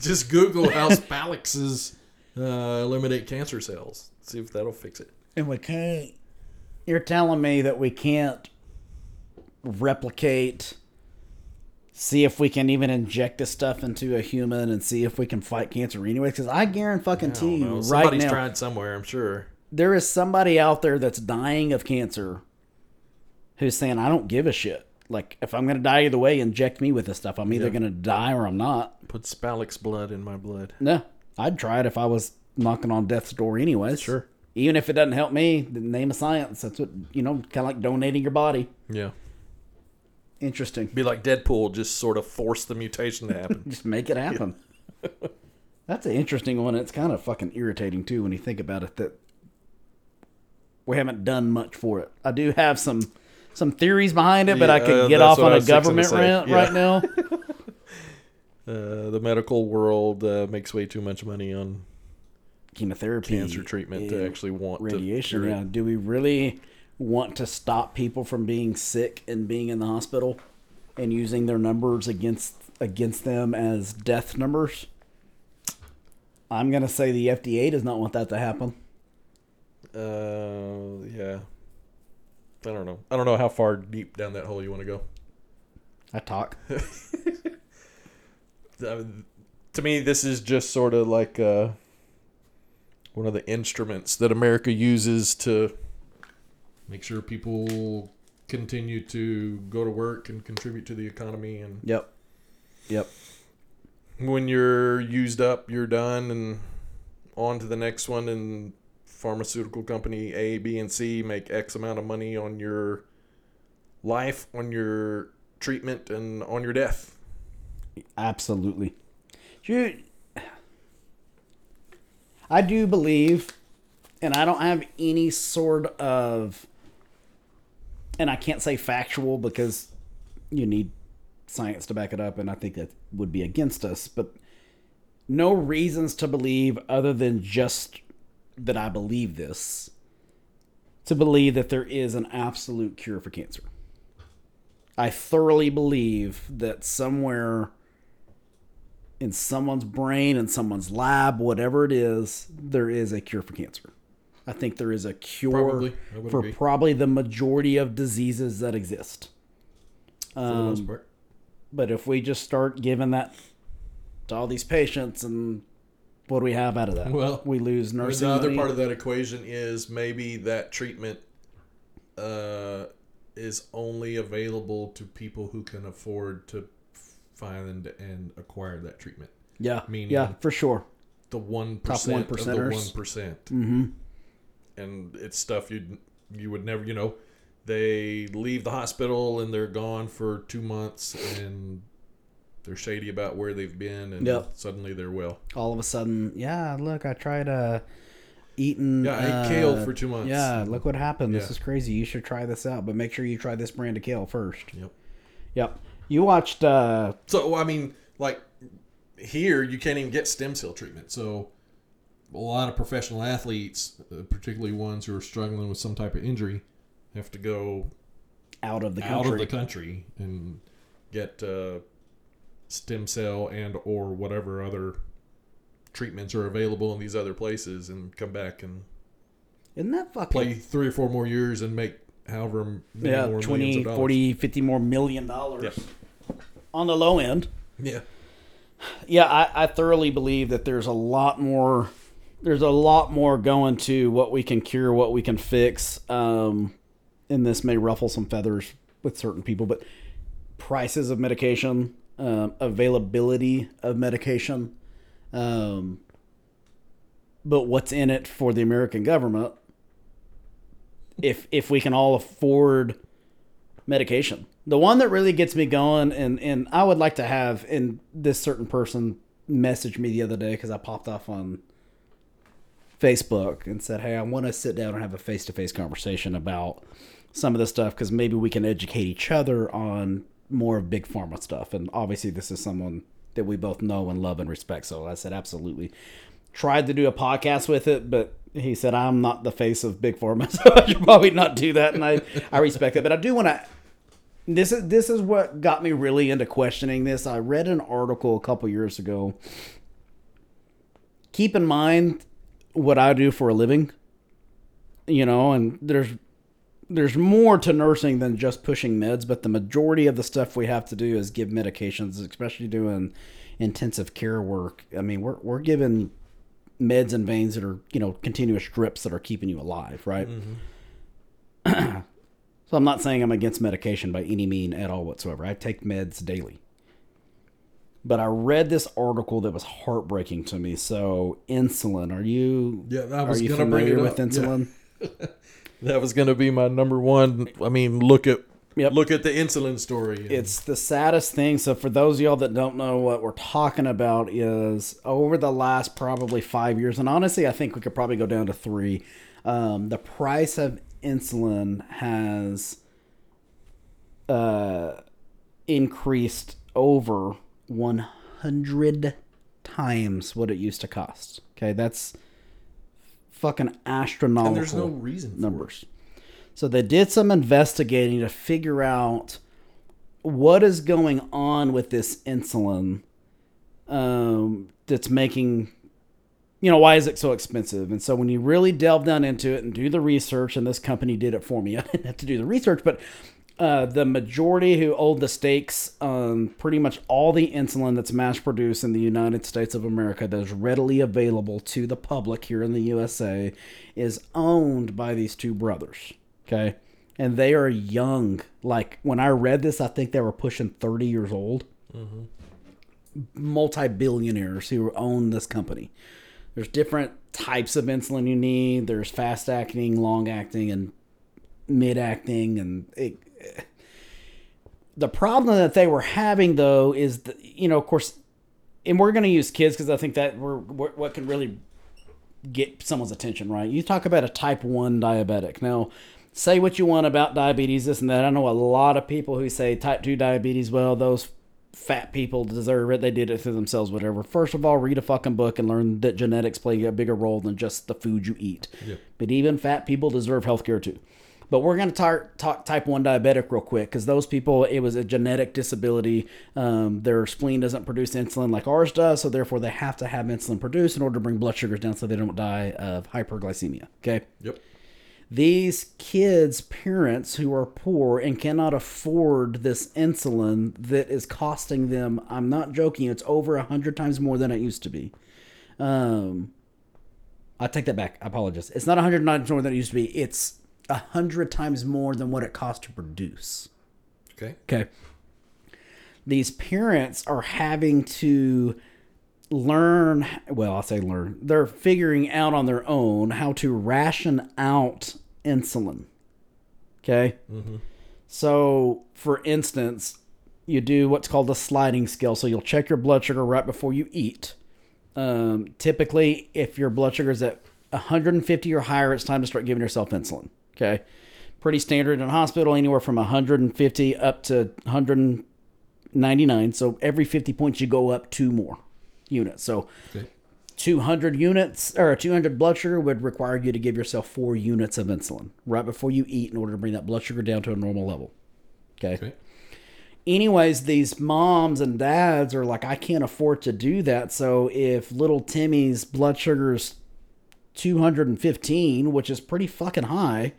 Just Google how spalaxes uh, eliminate cancer cells. See if that'll fix it. and we can't. You're telling me that we can't replicate. See if we can even inject this stuff into a human and see if we can fight cancer anyway. Because I guarantee fucking to you right Somebody's now, tried somewhere, I'm sure. there is somebody out there that's dying of cancer who's saying, I don't give a shit. Like, if I'm going to die either way, inject me with this stuff. I'm either Yeah. going to die or I'm not. Put spalax blood in my blood. No, I'd try it if I was knocking on death's door anyways. Sure. Even if it doesn't help me, the name of science. That's what, you know, kind of like donating your body. Yeah. Interesting. Be like Deadpool, just sort of force the mutation to happen. Just make it happen. That's an interesting one. It's kind of fucking irritating too when you think about it that we haven't done much for it. I do have some some theories behind it, but I could uh, get that's off on a was fixing to government rant Yeah. right now. uh, the medical world uh, makes way too much money on Chemotherapy, cancer treatment to actually want radiation. To yeah. Do we really want to stop people from being sick and being in the hospital and using their numbers against against them as death numbers? I'm gonna say the FDA does not want that to happen. Uh, yeah. I don't know. I don't know how far deep down that hole you want to go. I talk. Uh, to me, this is just sort of like uh, one of the instruments that America uses to. Make sure people continue to go to work and contribute to the economy and Yep. Yep. When you're used up, you're done, and on to the next one. And pharmaceutical company A, B, and C make X amount of money on your life, on your treatment, and on your death. Absolutely. You, I do believe, and I don't have any sort of, and I can't say factual because you need science to back it up, and I think that would be against us, but no reasons to believe other than just that I believe this to believe that there is an absolute cure for cancer. I thoroughly believe that somewhere in someone's brain, in someone's lab, whatever it is, there is a cure for cancer. I think there is a cure Probably. For agree. probably the majority of diseases that exist. for the most Um, part. but if we just start giving that to all these patients, and what do we have out of that? Well, we lose nursing. the other money. part of that equation is maybe that treatment uh, is only available to people who can afford to find and acquire that treatment. yeah, meaning- yeah, for sure. The one Top of the one percenters. Mm-hmm. and it's stuff you you would never you know they leave the hospital and they're gone for two months and they're shady about where they've been and Yep. suddenly they're well All of a sudden, yeah, look, I tried uh, eating. yeah i uh, ate kale for two months Yeah, look what happened. This is crazy. You should try this out, but make sure you try this brand of kale first. Yep. Yep. You watched. uh so i mean like here you can't even get stem cell treatment. So a lot of professional athletes, uh, particularly ones who are struggling with some type of injury, have to go out of the out country. of the country and get uh, stem cell and or whatever other treatments are available in these other places and come back and Isn't that fucking play three or four more years and make however many yeah, more 20, millions of 40, 50 more million dollars on the low end. yeah Yeah, I, I thoroughly believe that there's a lot more. There's a lot more going to what we can cure, what we can fix. Um, and this may ruffle some feathers with certain people, but prices of medication um, availability of medication, um, but what's in it for the American government? If if we can all afford medication, the one that really gets me going, and and I would like to have, and this certain person messaged me the other day because I popped off on Facebook and said, "Hey, I want to sit down and have a face to face conversation about some of this stuff because maybe we can educate each other on more of big pharma stuff." And obviously, this is someone that we both know and love and respect. So I said, "Absolutely." Tried to do a podcast with it, but he said, "I'm not the face of big pharma, so I should probably not do that." And I I respect it, but I do want to. This is this is what got me really into questioning this. I read an article a couple years ago. Keep in mind what I do for a living. You know, and there's there's more to nursing than just pushing meds, but the majority of the stuff we have to do is give medications, especially doing intensive care work. I mean, we're we're giving meds and veins that are, you know, continuous drips that are keeping you alive, right? Mm-hmm. so I'm not saying I'm against medication by any mean at all whatsoever. I take meds daily. But I read this article that was heartbreaking to me. So insulin, are you Yeah, I are was you gonna bring familiar it with up. Yeah. insulin? That was going to be my number one. I mean, look at Yep. Look at the insulin story. It's the saddest thing. So, for those of y'all that don't know what we're talking about, is over the last probably five years, and honestly, I think we could probably go down to three. Um, the price of insulin has uh, increased over 100 times what it used to cost. Okay, that's fucking astronomical and there's no reason for it. numbers. So they did some investigating to figure out what is going on with this insulin um, that's making, you know, why is it so expensive? And so when you really delve down into it and do the research, and this company did it for me, I didn't have to do the research, but uh, the majority who hold the stakes on pretty much all the insulin that's mass produced in the United States of America that is readily available to the public here in the USA is owned by these two brothers. Okay. And they are young. Like when I read this, I think they were pushing 30 years old. Multi billionaires who own this company. There's different types of insulin you need. There's fast acting, long acting, and mid acting. And it, the problem that they were having, though, is, the, you know, of course, and we're going to use kids because I think that we're, we're what can really get someone's attention, right? You talk about a type 1 diabetic. Now, say what you want about diabetes, this and that. I know a lot of people who say type 2 diabetes, well, those fat people deserve it. They did it to themselves, whatever. First of all, read a fucking book and learn that genetics play a bigger role than just the food you eat. Yep. But even fat people deserve health care too. But we're going to talk, talk type 1 diabetic real quick because those people, it was a genetic disability. Um, their spleen doesn't produce insulin like ours does, so therefore they have to have insulin produced in order to bring blood sugars down so they don't die of hyperglycemia. Okay. Yep. These kids' parents who are poor and cannot afford this insulin that is costing them, I'm not joking, it's over a hundred times more than it used to be. Um, I take that back. I apologize. It's not a hundred times more than it used to be. It's a hundred times more than what it costs to produce. Okay. Okay. These parents are having to learn, well, I'll say learn, they're figuring out on their own how to ration out insulin. Okay. So, for instance, you do what's called a sliding scale. So, you'll check your blood sugar right before you eat. Um, typically, if your blood sugar is at 150 or higher, it's time to start giving yourself insulin. Okay. Pretty standard in hospital, anywhere from 150 up to 199. So every 50 points, you go up two more units. So Okay. 200 units or 200 blood sugar would require you to give yourself four units of insulin right before you eat in order to bring that blood sugar down to a normal level. Okay Okay. anyways, these moms and dads are like, I can't afford to do that. So if little Timmy's blood sugar is 215, which is pretty fucking high,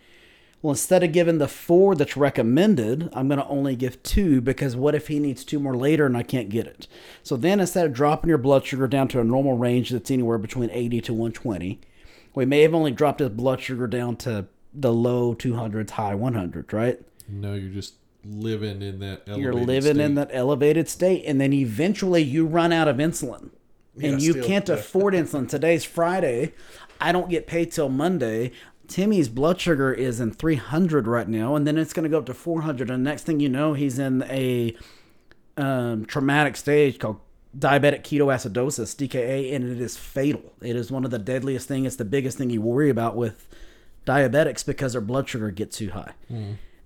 well, instead of giving the four that's recommended, I'm going to only give two because what if he needs two more later and I can't get it? So then instead of dropping your blood sugar down to a normal range that's anywhere between 80 to 120, we may have only dropped his blood sugar down to the low 200s, high 100s, right? No, you're just living in that. you're elevated living in state. that elevated state and then eventually you run out of insulin and Yeah, you still, can't yeah. afford insulin today's friday i don't get paid till monday timmy's blood sugar is in 300 right now and then it's going to go up to 400 and next thing you know he's in a um, traumatic stage called diabetic ketoacidosis dka and it is fatal it is one of the deadliest things it's the biggest thing you worry about with diabetics because their blood sugar gets too high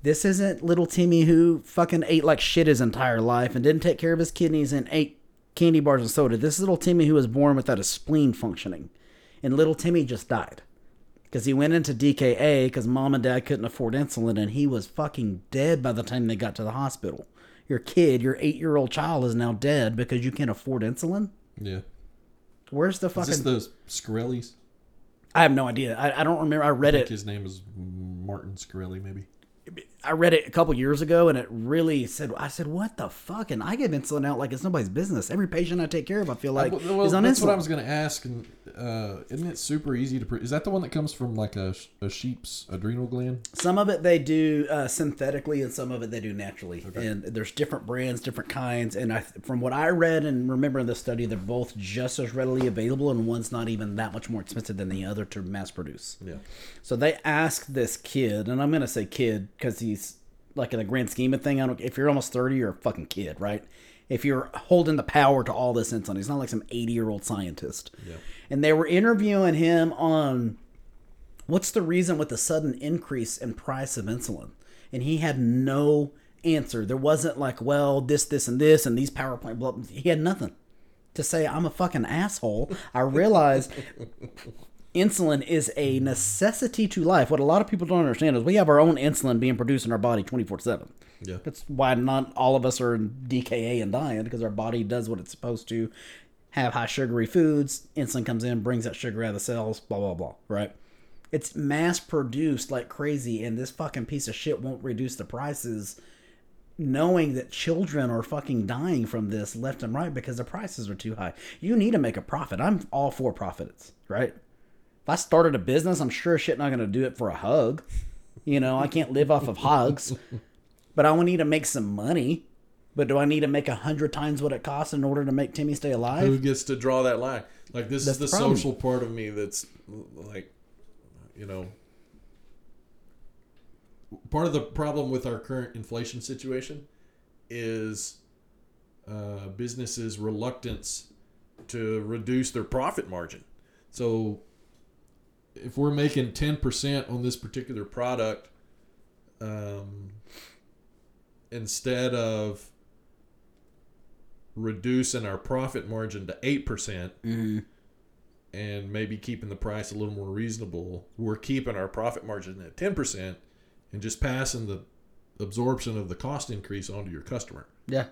this isn't little Timmy who fucking ate like shit his entire life and didn't take care of his kidneys and ate candy bars and soda. This is little Timmy who was born without a spleen functioning. And little Timmy just died. Because he went into DKA because mom and dad couldn't afford insulin and he was fucking dead by the time they got to the hospital. Your kid, your eight year old child, is now dead because you can't afford insulin? Yeah. Where's the Is fucking. this those Skrellies? I have no idea. I, I don't remember. I read I it. his name is Martin Shkreli, maybe. I read it a couple years ago, and it really said, "I said, what the fuck?" And I give insulin out like it's nobody's business. Every patient I take care of, I feel uh, like Well, is on that's what I was going to ask. And uh, isn't it super easy to? Pre- is that the one that comes from like a, a sheep's adrenal gland? Some of it they do uh, synthetically, and some of it they do naturally. And there's different brands, different kinds. And I, from what I read and remember in the study, they're both just as readily available, and one's not even that much more expensive than the other to mass produce. Yeah. So they asked this kid, and I'm gonna say kid because he's like in the grand scheme of thing. I don't. If you're almost thirty, you're a fucking kid, right? If you're holding the power to all this insulin, he's not like some 80 year old scientist. Yeah. And they were interviewing him on what's the reason with the sudden increase in price of insulin, and he had no answer. There wasn't like, well, this, this, and this, and these PowerPoint. Blah, he had nothing to say. I'm a fucking asshole. I realize insulin is a necessity to life. What a lot of people don't understand is we have our own insulin being produced in our body 24 7. Yeah. That's why not all of us are in DKA and dying because our body does what it's supposed to have high sugary foods. Insulin comes in, brings that sugar out of the cells, blah, blah, blah, right? It's mass produced like crazy, and this fucking piece of shit won't reduce the prices knowing that children are fucking dying from this left and right because the prices are too high. You need to make a profit. I'm all for profits, right? If I started a business, I'm sure shit not going to do it for a hug. You know, I can't live off of hugs, but I need to make some money. But do I need to make a hundred times what it costs in order to make Timmy stay alive? Who gets to draw that line? Like this That's is the the social part of me that's like, you know, part of the problem with our current inflation situation is uh, businesses' reluctance to reduce their profit margin. So, if we're making ten percent on this particular product, um, instead of reducing our profit margin to 8% and maybe keeping the price a little more reasonable, we're keeping our profit margin at 10% and just passing the absorption of the cost increase onto your customer. Yeah.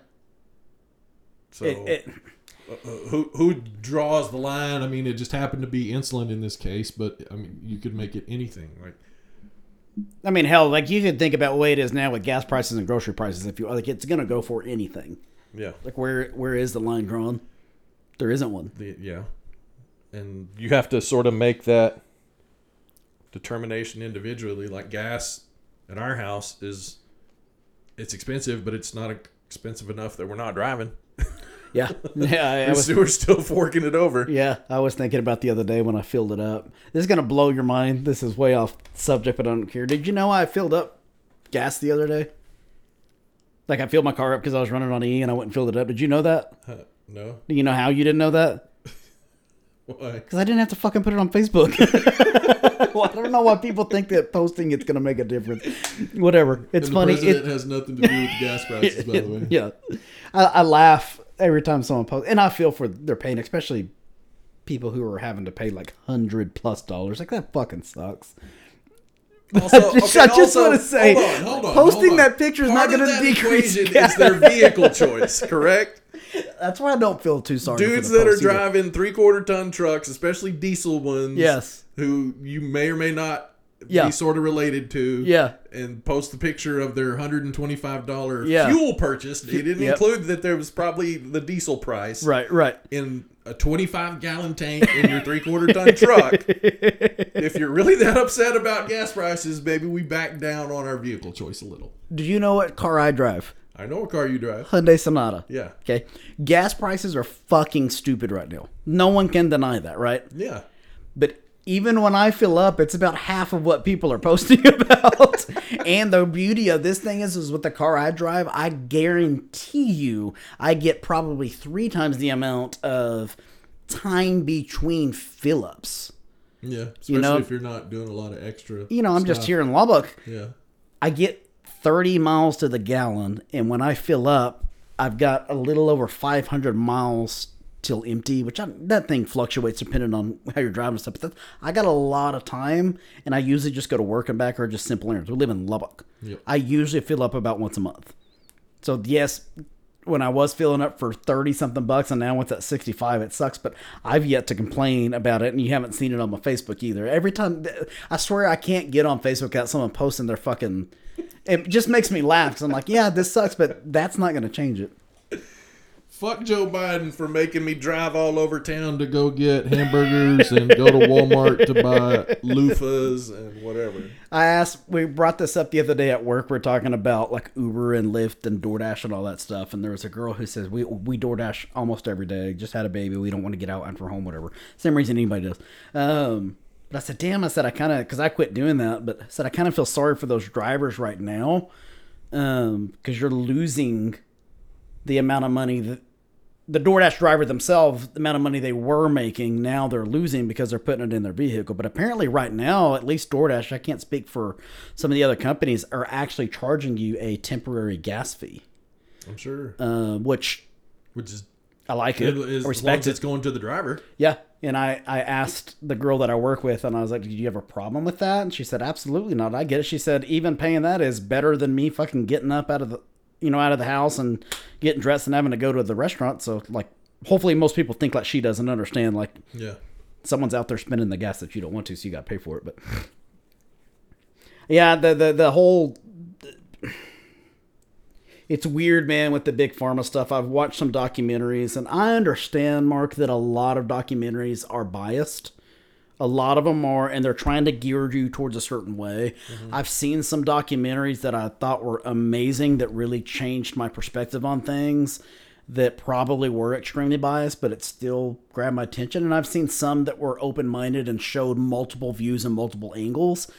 So It, it, uh, who who draws the line? I mean, it just happened to be insulin in this case, but I mean, you could make it anything. Like I mean, hell, like you can think about the way it is now with gas prices and grocery prices. If you like, it's gonna go for anything. yeah, Like where where is the line drawn? There isn't one. the, yeah, and you have to sort of make that determination individually. Like gas at our house is it's expensive, but it's not expensive enough that we're not driving. Yeah, yeah. I, was, still, we're still forking it over. yeah, I was thinking about the other day when I filled it up. This is gonna blow your mind. This is way off subject, but I don't care. Did you know I filled up gas the other day? Like I filled my car up because I was running on E and I went and filled it up. Did you know that? Uh, no, Do you know how you didn't know that? why? Because I didn't have to fucking put it on Facebook. well, I don't know why people think that posting it's gonna make a difference. Whatever. It's And funny. It- has nothing to do with gas prices, by the way. yeah, I, I laugh every time someone posts, and I feel for their pain, especially people who are having to pay like hundred plus dollars. Like that fucking sucks. Also, I just, okay, just want to say, hold on, hold on, posting that picture is Part not going to decrease. is their vehicle choice, correct? That's why I don't feel too sorry. Dudes for the that are driving three quarter ton trucks, especially diesel ones, Yes. who you may or may not Yeah. be sort of related to, Yeah. and post the picture of their hundred and twenty five dollar Yeah. fuel purchase. He didn't Yep. include that there was probably the diesel price Right. Right. in a 25 gallon tank in your three quarter ton truck. if you're really that upset about gas prices, baby, we back down on our vehicle choice a little. Do you know what car I drive? I know what car you drive. Hyundai Sonata. Yeah. Okay. Gas prices are fucking stupid right now. No one can deny that, right? Yeah. But even when I fill up, it's about half of what people are posting about. and the beauty of this thing is, is with the car I drive, I guarantee you, I get probably three times the amount of time between fill ups. Yeah. Especially know- if you're not doing a lot of extra. You know, I'm just here in Lubbock. Yeah. I get 30 miles to the gallon, and when I fill up, I've got a little over 500 miles till empty, which I, that thing fluctuates depending on how you're driving and stuff. But that's, I got a lot of time, and I usually just go to work and back or just simple errands. We live in Lubbock. Yep. I usually fill up about once a month. So yes, when I was filling up for thirty something bucks, and now with that sixty five, it sucks. But I've yet to complain about it, and you haven't seen it on my Facebook either. Every time, I swear, I can't get on Facebook without someone posting their fucking. It just makes me laugh because I'm like, yeah, this sucks, but that's not going to change it. Fuck Joe Biden for making me drive all over town to go get hamburgers and go to Walmart to buy loofahs and whatever. I asked, we brought this up the other day at work. We're talking about like Uber and Lyft and DoorDash and all that stuff. And there was a girl who says, we, we DoorDash almost every day. Just had a baby. We don't want to get out and for home, whatever. Same reason anybody does. Um, but I said, damn, I said, I kind of, because I quit doing that, but I said, I kind of feel sorry for those drivers right now because you're losing the amount of money that the DoorDash driver themselves, the amount of money they were making, now they're losing because they're putting it in their vehicle. But apparently, right now, at least DoorDash, I can't speak for some of the other companies, are actually charging you a temporary gas fee, I'm sure. uh, which Which is, I like it. is I respect it. it's going to the driver. Yeah. And I, I asked the girl that I work with, and I was like, "Do you have a problem with that?" And she said, "Absolutely not. I get it." She said, "Even paying that is better than me fucking getting up out of the, you know, out of the house and getting dressed and having to go to the restaurant." So, like, hopefully, most people think like she doesn't understand. Like, Yeah. someone's out there spending the gas that you don't want to, so you got to pay for it. But yeah, the the the whole it's weird, man, with the big pharma stuff. I've watched some documentaries, and I understand, Mark, that a lot of documentaries are biased. A lot of them are, and they're trying to gear you towards a certain way. Mm-hmm. I've seen some documentaries that I thought were amazing that really changed my perspective on things that probably were extremely biased, but it still grabbed my attention. And I've seen some that were open minded and showed multiple views and multiple angles.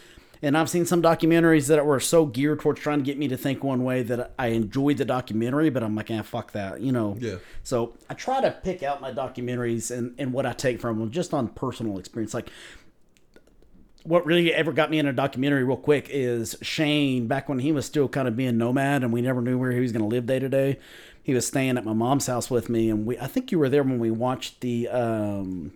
And I've seen some documentaries that were so geared towards trying to get me to think one way that I enjoyed the documentary, but I'm like, ah, fuck that, you know. Yeah. So I try to pick out my documentaries and, and what I take from them just on personal experience. Like, what really ever got me in a documentary real quick is Shane back when he was still kind of being nomad and we never knew where he was going to live day to day. He was staying at my mom's house with me, and we I think you were there when we watched the um,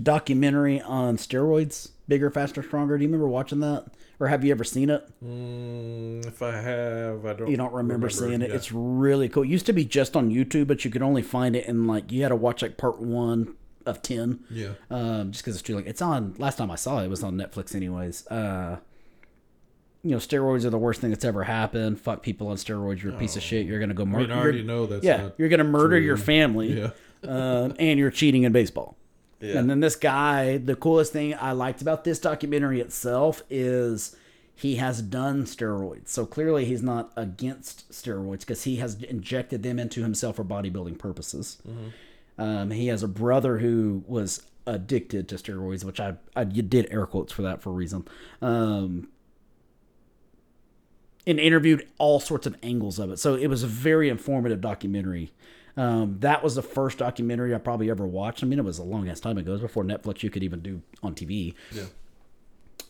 documentary on steroids, bigger, faster, stronger. Do you remember watching that, or have you ever seen it? Mm, if I have, I don't. You don't remember, seeing it? yeah. It's really cool. It used to be just on YouTube, but you could only find it in like you had to watch like part one of ten. Yeah. um, just because it's too like it's on. Last time I saw it, it was on Netflix, anyways. Uh, you know, steroids are the worst thing that's ever happened. Fuck people on steroids. You're a piece of shit. You're gonna go I murder. mean, I already you're- know that's yeah, not. you're gonna murder true. your family. Yeah. um, and you're cheating in baseball. Yeah. And then this guy, the coolest thing I liked about this documentary itself is he has done steroids. So clearly he's not against steroids because he has injected them into himself for bodybuilding purposes. Um, he has a brother who was addicted to steroids, which I, I did air quotes for that for a reason. Um, and interviewed all sorts of angles of it. So it was a very informative documentary. Um, that was the first documentary I probably ever watched. I mean, it was a long ass time ago. It was before Netflix you could even do on TV. Yeah.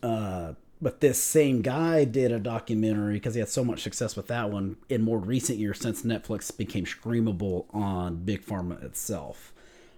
Uh, but this same guy did a documentary because he had so much success with that one in more recent years since Netflix became streamable on Big Pharma itself.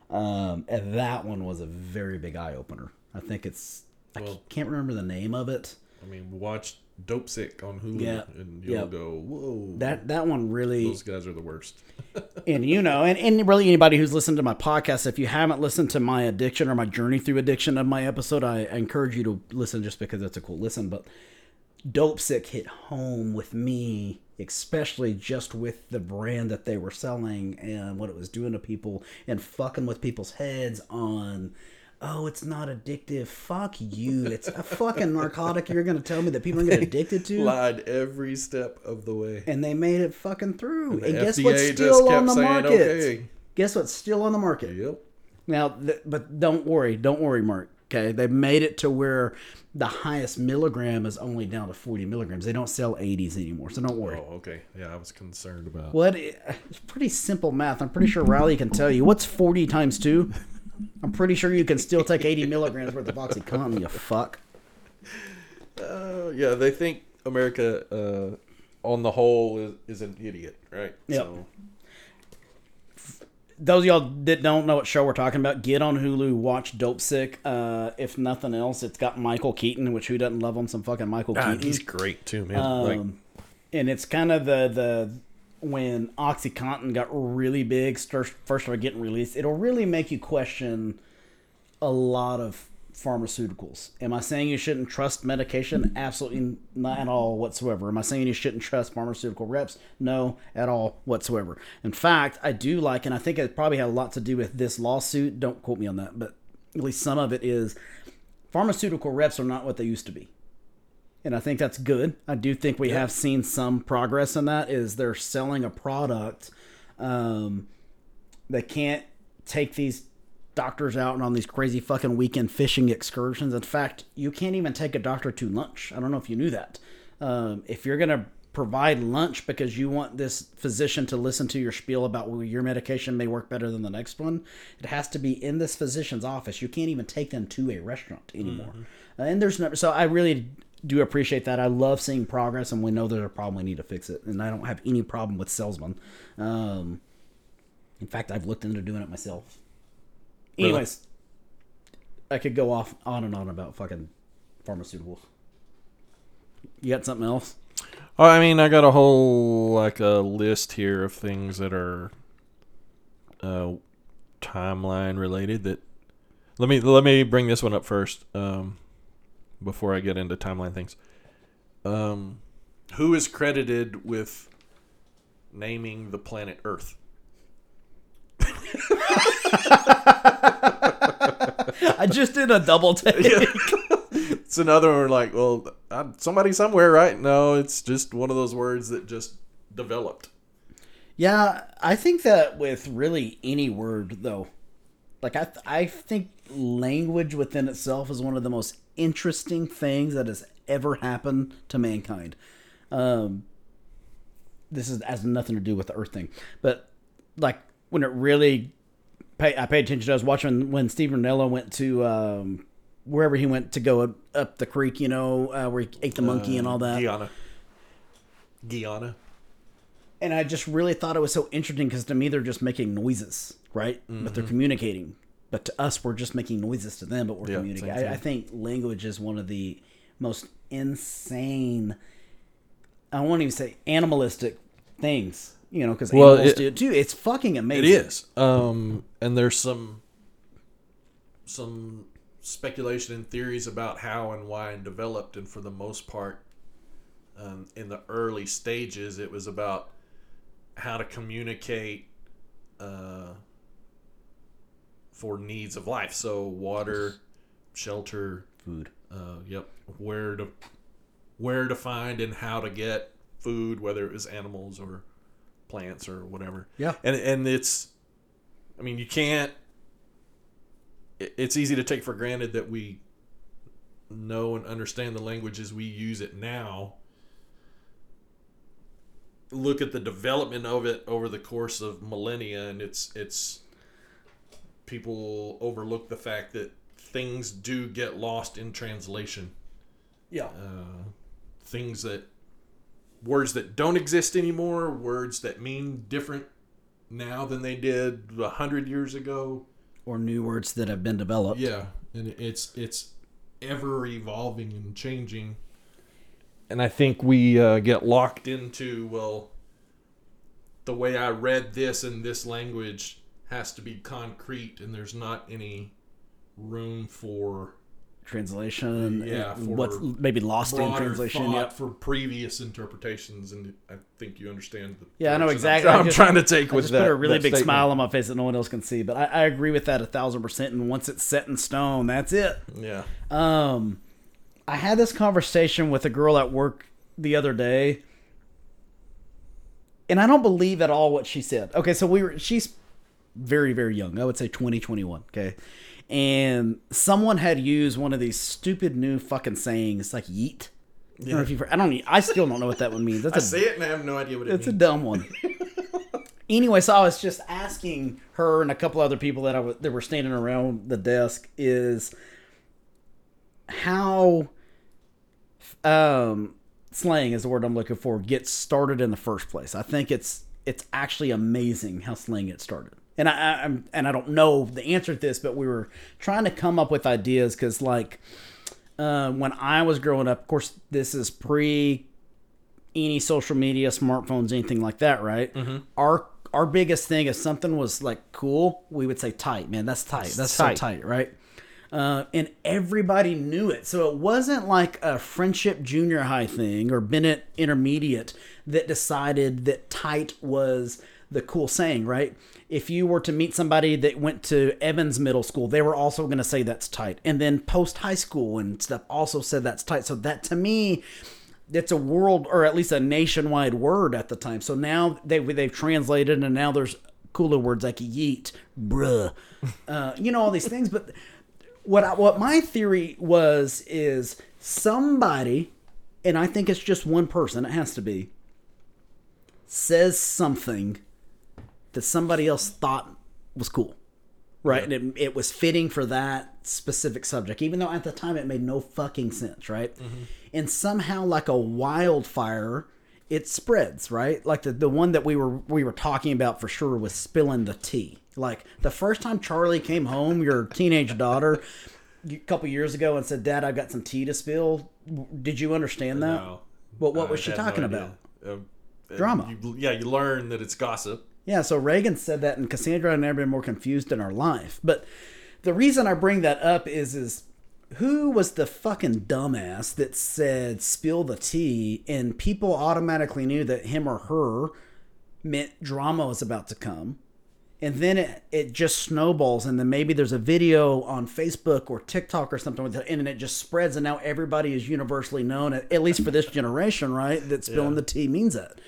Um, and that one was a very big eye opener. I think it's, I can't remember the name of it. I mean, watch Dopesick on Hulu, Yeah. and you'll Yep. go, "Whoa, That, that one really. those guys are the worst." and you know, and, and really anybody who's listened to my podcast, if you haven't listened to my addiction or my journey through addiction of my episode, I, I encourage you to listen just because it's a cool listen. But Dopesick hit home with me especially just with the brand that they were selling and what it was doing to people and fucking with people's heads on oh it's not addictive fuck you it's a fucking narcotic you're gonna tell me that people are gonna get addicted to Lied every step of the way. and they made it fucking through and, The guess FDA what's still on the saying, market "Okay." guess what's still on the market Yep. now, th- but don't worry, don't worry, Mark. Okay, they made it to where the highest milligram is only down to forty milligrams. They don't sell eighties anymore, so don't worry. Oh, okay. Yeah, I was concerned about. What? Eh, it's pretty simple math. I'm pretty sure Riley can tell you what's forty times two. I'm pretty sure you can still take eighty milligrams worth of OxyContin. You fuck. Uh, yeah, they think America, uh, on the whole, is, is an idiot, right? Yep. So, Those of y'all that don't know what show we're talking about, get on Hulu, watch Dopesick. Uh, if nothing else, it's got Michael Keaton, which who doesn't love him? Some fucking Michael God, Keaton. he's great too, man. like, Um, and it's kind of the the when OxyContin got really big, first started getting released. It'll really make you question a lot of pharmaceuticals. Am I saying you shouldn't trust medication? Absolutely not at all whatsoever. Am I saying you shouldn't trust pharmaceutical reps? No, at all whatsoever. In fact, I do like, and I think it probably had a lot to do with this lawsuit. Don't quote me on that, but at least some of it is pharmaceutical reps are not what they used to be and I think that's good. I do think we have seen some progress in that. Is they're selling a product um, they can't take these doctors out and on these crazy fucking weekend fishing excursions. In fact, you can't even take a doctor to lunch. I don't know if you knew that. Um, if you're gonna provide lunch because you want this physician to listen to your spiel about well, your medication may work better than the next one, it has to be in this physician's office. You can't even take them to a restaurant anymore. Uh, and there's no, so I really do appreciate that. I love seeing progress, and we know there's a problem. We need to fix it, and I don't have any problem with salesmen. Um, in fact, I've looked into doing it myself. Really? Anyways, I could go off on and on about fucking pharmaceuticals. You got something else? Oh, I mean, I got a whole like a list here of things that are uh, timeline related. That let me let me bring this one up first um, before I get into timeline things. Um, who is credited with naming the planet Earth? I just did a double take. It's another one. Like, well, uh, somebody somewhere, right? No, it's just one of those words that just developed. Yeah, I think that with really any word though, like I I think language within itself is one of the most interesting things that has ever happened to mankind. Um, this is has nothing to do with the Earth thing, but like when it really, pay, I paid attention. to I was watching when Steve Rinella went to um, wherever he went to go up the creek, you know, uh, where he ate the monkey and all that. Guyana. Guyana. and I just really thought it was so interesting because to me they're just making noises, right? But Mm-hmm. they're communicating. But to us, we're just making noises to them, but we're Yeah, communicating. I, I think language is one of the most insane. I won't even say animalistic things, you know, because Well, animals it- do it too. It's fucking amazing. It is. Um, and there's some some speculation and theories about how and why it developed, and for the most part, um, in the early stages, it was about how to communicate uh, for needs of life. So water, shelter, Food. uh, yep, where to where to find and how to get food, whether it was animals or plants or whatever. Yeah. and and it's, I mean, you can't. It's easy to take for granted that we know and understand the language as we use it now. Look at the development of it over the course of millennia, and it's it's people overlook the fact that things do get lost in translation. Yeah. Uh, things that words that don't exist anymore, words that mean different now than they did a hundred years ago. Or new words that have been developed. Yeah, and it's it's ever evolving and changing. And I think we uh, get locked into well, the way I read this in this language has to be concrete, and there's not any room for translation. Yeah, for what's maybe lost in translation. Yeah, for previous interpretations, and I think you understand. The Yeah, I know exactly. I'm, I'm just- trying to take I with just that. put a really big statement. smile on my face that no one else can see. But I, I agree with that a thousand percent. And once it's set in stone, that's it. Yeah. Um, I had this conversation with a girl at work the other day, and I don't believe at all what she said. Okay, so we were she's very very young. I would say 20, 21, Okay, and someone had used one of these stupid new fucking sayings like yeet. I don't know if you've heard, I don't. I still don't know what that one means. That's I a say it and I have no idea what it it's a dumb one. anyway, so I was just asking her and a couple other people that I was that were standing around the desk is how um slang is the word I'm looking for gets started in the first place. I think it's it's actually amazing how slang gets started. And I, I'm and I don't know the answer to this, but we were trying to come up with ideas because like uh, when I was growing up, of course, this is pre any social media, smartphones, anything like that, right? Our our biggest thing if something was like cool, we would say tight, man. That's tight. That's tight. so tight, right? Uh, and everybody knew it, so it wasn't like a friendship junior high thing or Bennett intermediate that decided that tight was the cool saying, right? If you were to meet somebody that went to Evans Middle School, they were also going to say that's tight. And then post high school and stuff also said that's tight. So that to me, it's a world or at least a nationwide word at the time. So now they they've translated and now there's cooler words like yeet, bruh, uh, you know all these things. But what I, what my theory was is somebody, and I think it's just one person. It has to be says something that somebody else thought was cool. Right, and it, it was fitting for that specific subject, even though at the time it made no fucking sense, right? And somehow, like a wildfire, it spreads, right? Like the, the one that we were we were talking about for sure was spilling the tea. Like the first time Charlie came home, your teenage daughter, a couple years ago, and said, "Dad, I've got some tea to spill." Did you understand that? No. Well, what was she had no talking about? Uh, Drama. You, yeah, you learn that it's gossip. Yeah, so Reagan said that, and Cassandra had never been more confused in our life. But the reason I bring that up is, is who was the fucking dumbass that said "spill the tea" and people automatically knew that him or her meant drama was about to come, and then it it just snowballs, and then maybe there's a video on Facebook or TikTok or something with it, and it just spreads, and now everybody is universally known, at, least for this generation, right? That spilling the tea means that.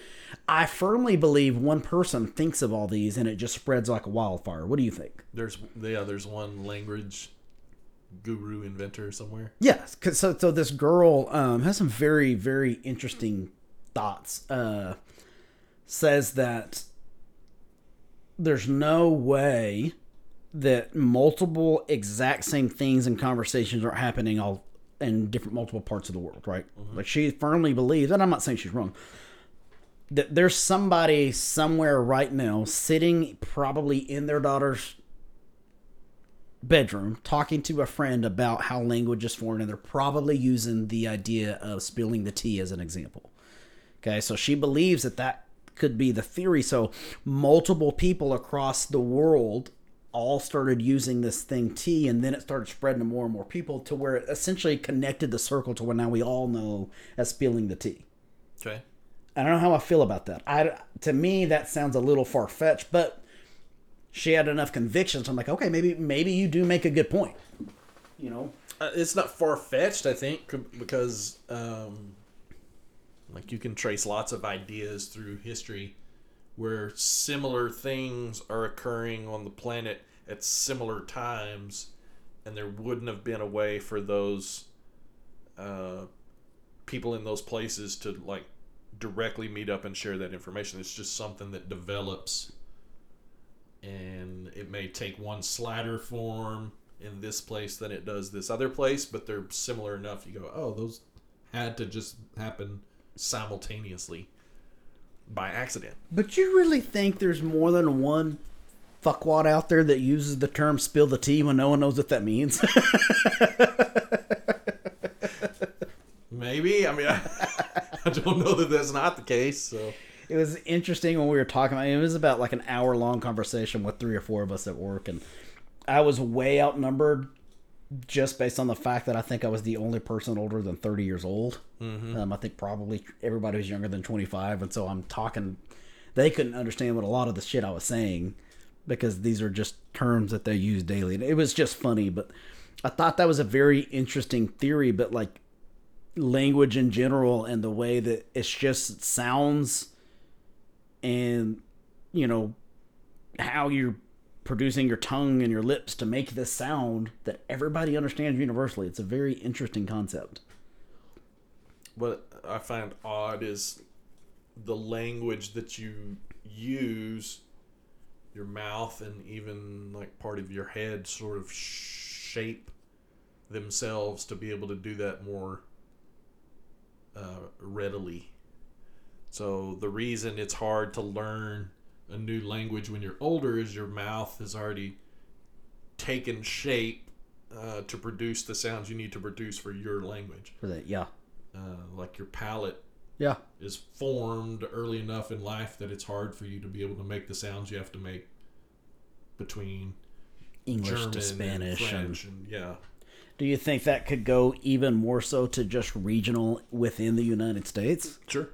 I firmly believe one person thinks of all these and it just spreads like a wildfire. What do you think? There's yeah, there's one language guru inventor somewhere. Yes, cause so so this girl um, has some very very interesting thoughts. Uh, says that there's no way that multiple exact same things and conversations are happening all in different multiple parts of the world, right? Like she firmly believes, and I'm not saying she's wrong. That there's somebody somewhere right now sitting probably in their daughter's bedroom talking to a friend about how language is formed and they're probably using the idea of spilling the tea as an example. Okay so she believes that that could be the theory. So multiple people across the world all started using this thing tea and then it started spreading to more and more people to where it essentially connected the circle to where now we all know as spilling the tea. Okay. I don't know how I feel about that. I to me that sounds a little far fetched, but she had enough conviction. So I'm like, okay, maybe maybe you do make a good point. You know, Uh, it's not far fetched, I think, because um, like you can trace lots of ideas through history where similar things are occurring on the planet at similar times, and there wouldn't have been a way for those uh, people in those places to like directly meet up and share that information. It's just something that develops and it may take one slider form in this place than it does this other place, but they're similar enough. You go, oh, those had to just happen simultaneously by accident. but you really think there's more than one fuckwad out there that uses the term "spill the tea" when no one knows what that means? Maybe. I mean, I, I don't know that that's not the case. So it was interesting when we were talking about it was about like an hour long conversation with three or four of us at work and i was way outnumbered just based on the fact that I think I was the only person older than 30 years old. Mm-hmm. Um, I think probably everybody was younger than 25, and so I'm talking. They couldn't understand what a lot of the shit I was saying because these are just terms that they use daily. And it was just funny, but I thought that was a very interesting theory. But like language in general and the way that it's just sounds and you know how you're producing your tongue and your lips to make this sound that everybody understands universally. It's a very interesting concept. What I find odd is the language that you use, your mouth and even like part of your head sort of shape themselves to be able to do that more uh, readily. So the reason it's hard to learn a new language when you're older is your mouth has already taken shape uh, to produce the sounds you need to produce for your language. For that, yeah, Uh, like your palate yeah, is formed early enough in life that it's hard for you to be able to make the sounds you have to make between English German to Spanish. and And and yeah. Do you think that could go even more so to just regional within the United States, Sure.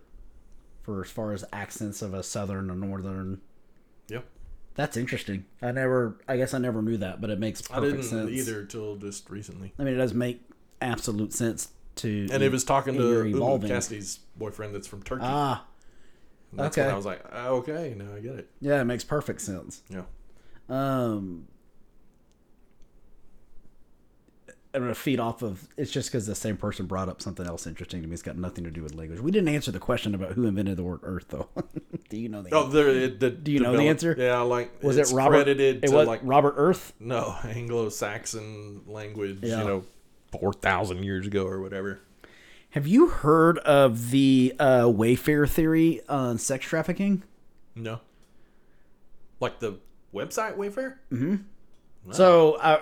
for as far as accents of a southern or northern? Yep. That's interesting. I never, I guess I never knew that, but it makes I perfect didn't sense. either till just recently. I mean, it does make absolute sense to. And it was talking to Umu. Cassidy's boyfriend that's from Turkey. ah, And that's okay. when I was like, oh, okay, now I get it. yeah, it makes perfect sense. Yeah. Um, I'm gonna feed off of. It's just because the same person brought up something else interesting to me. It's got nothing to do with language. We didn't answer the question about who invented the word Earth, though. do you know the? Oh. It, the Do you know the answer? Yeah, like was it Robert? credited it to was like Robert Earth. no Anglo-Saxon language. Yeah. You know, four thousand years ago or whatever. Have you heard of the uh, Wayfair theory on sex trafficking? No. Like the website Wayfair? Hmm. So I,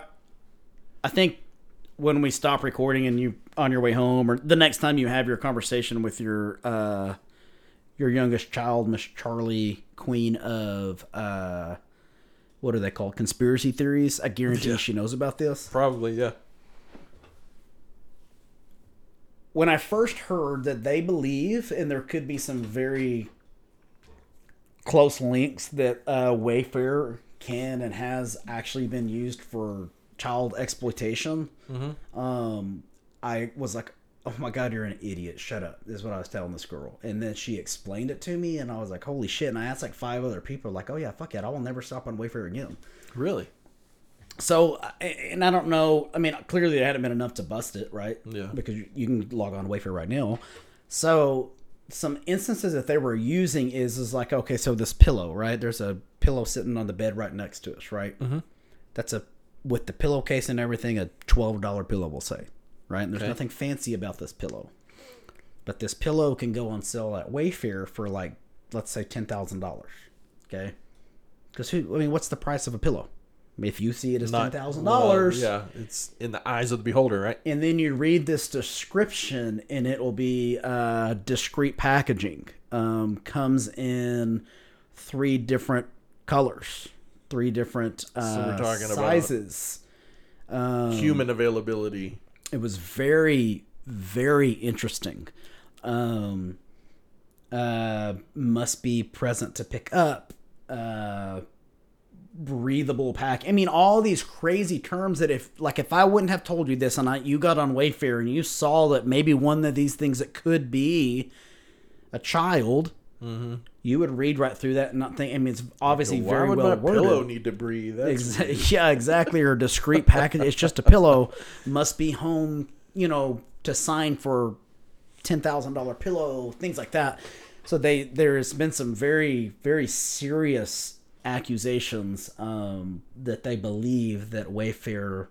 I think when we stop recording and you on your way home, or the next time you have your conversation with your uh, your youngest child, Miss Charlie, Queen of uh, what are they called? Conspiracy theories. I guarantee Yeah. she knows about this. Probably, yeah. When I first heard that they believe, and there could be some very close links that uh, Wayfair can and has actually been used for child exploitation. Um, I was like, "Oh my god, you're an idiot! Shut up!" Is what I was telling this girl, and then she explained it to me, and I was like, "Holy shit!" And I asked like five other people, like, "Oh yeah, fuck it, I will never stop on Wayfair again." Really? So, and I don't know. I mean, clearly there hadn't been enough to bust it, right? Yeah. Because you- you can log on to Wayfair right now. So, some instances that they were using is is like, okay, so this pillow, right? There's a pillow sitting on the bed right next to us, right? Mm-hmm. That's a with the pillowcase and everything, a twelve dollar pillow, we'll say, right? And there's Okay. nothing fancy about this pillow, but this pillow can go on sale at Wayfair for like, let's say ten thousand dollars, okay? Because who? I mean, what's the price of a pillow? If you see it as ten thousand well, dollars, Yeah, it's in the eyes of the beholder, right? and then you read this description, and it will be uh, discreet packaging. Um, comes in three different colors, three different uh, about- sizes. Um, Human availability. it was very very interesting um uh must be present to pick up uh breathable pack i mean all these crazy terms that if like if i wouldn't have told you this and I, you got on wayfair and you saw that maybe one of these things that could be a child you would read right through that and not think i mean it's obviously Why very would well my worded pillow need to breathe? Exa- yeah, exactly. Or discreet package. It's just a pillow. Must be home, you know, to sign for ten thousand dollar pillow, things like that. So they there's been some very very serious accusations um, that they believe that Wayfair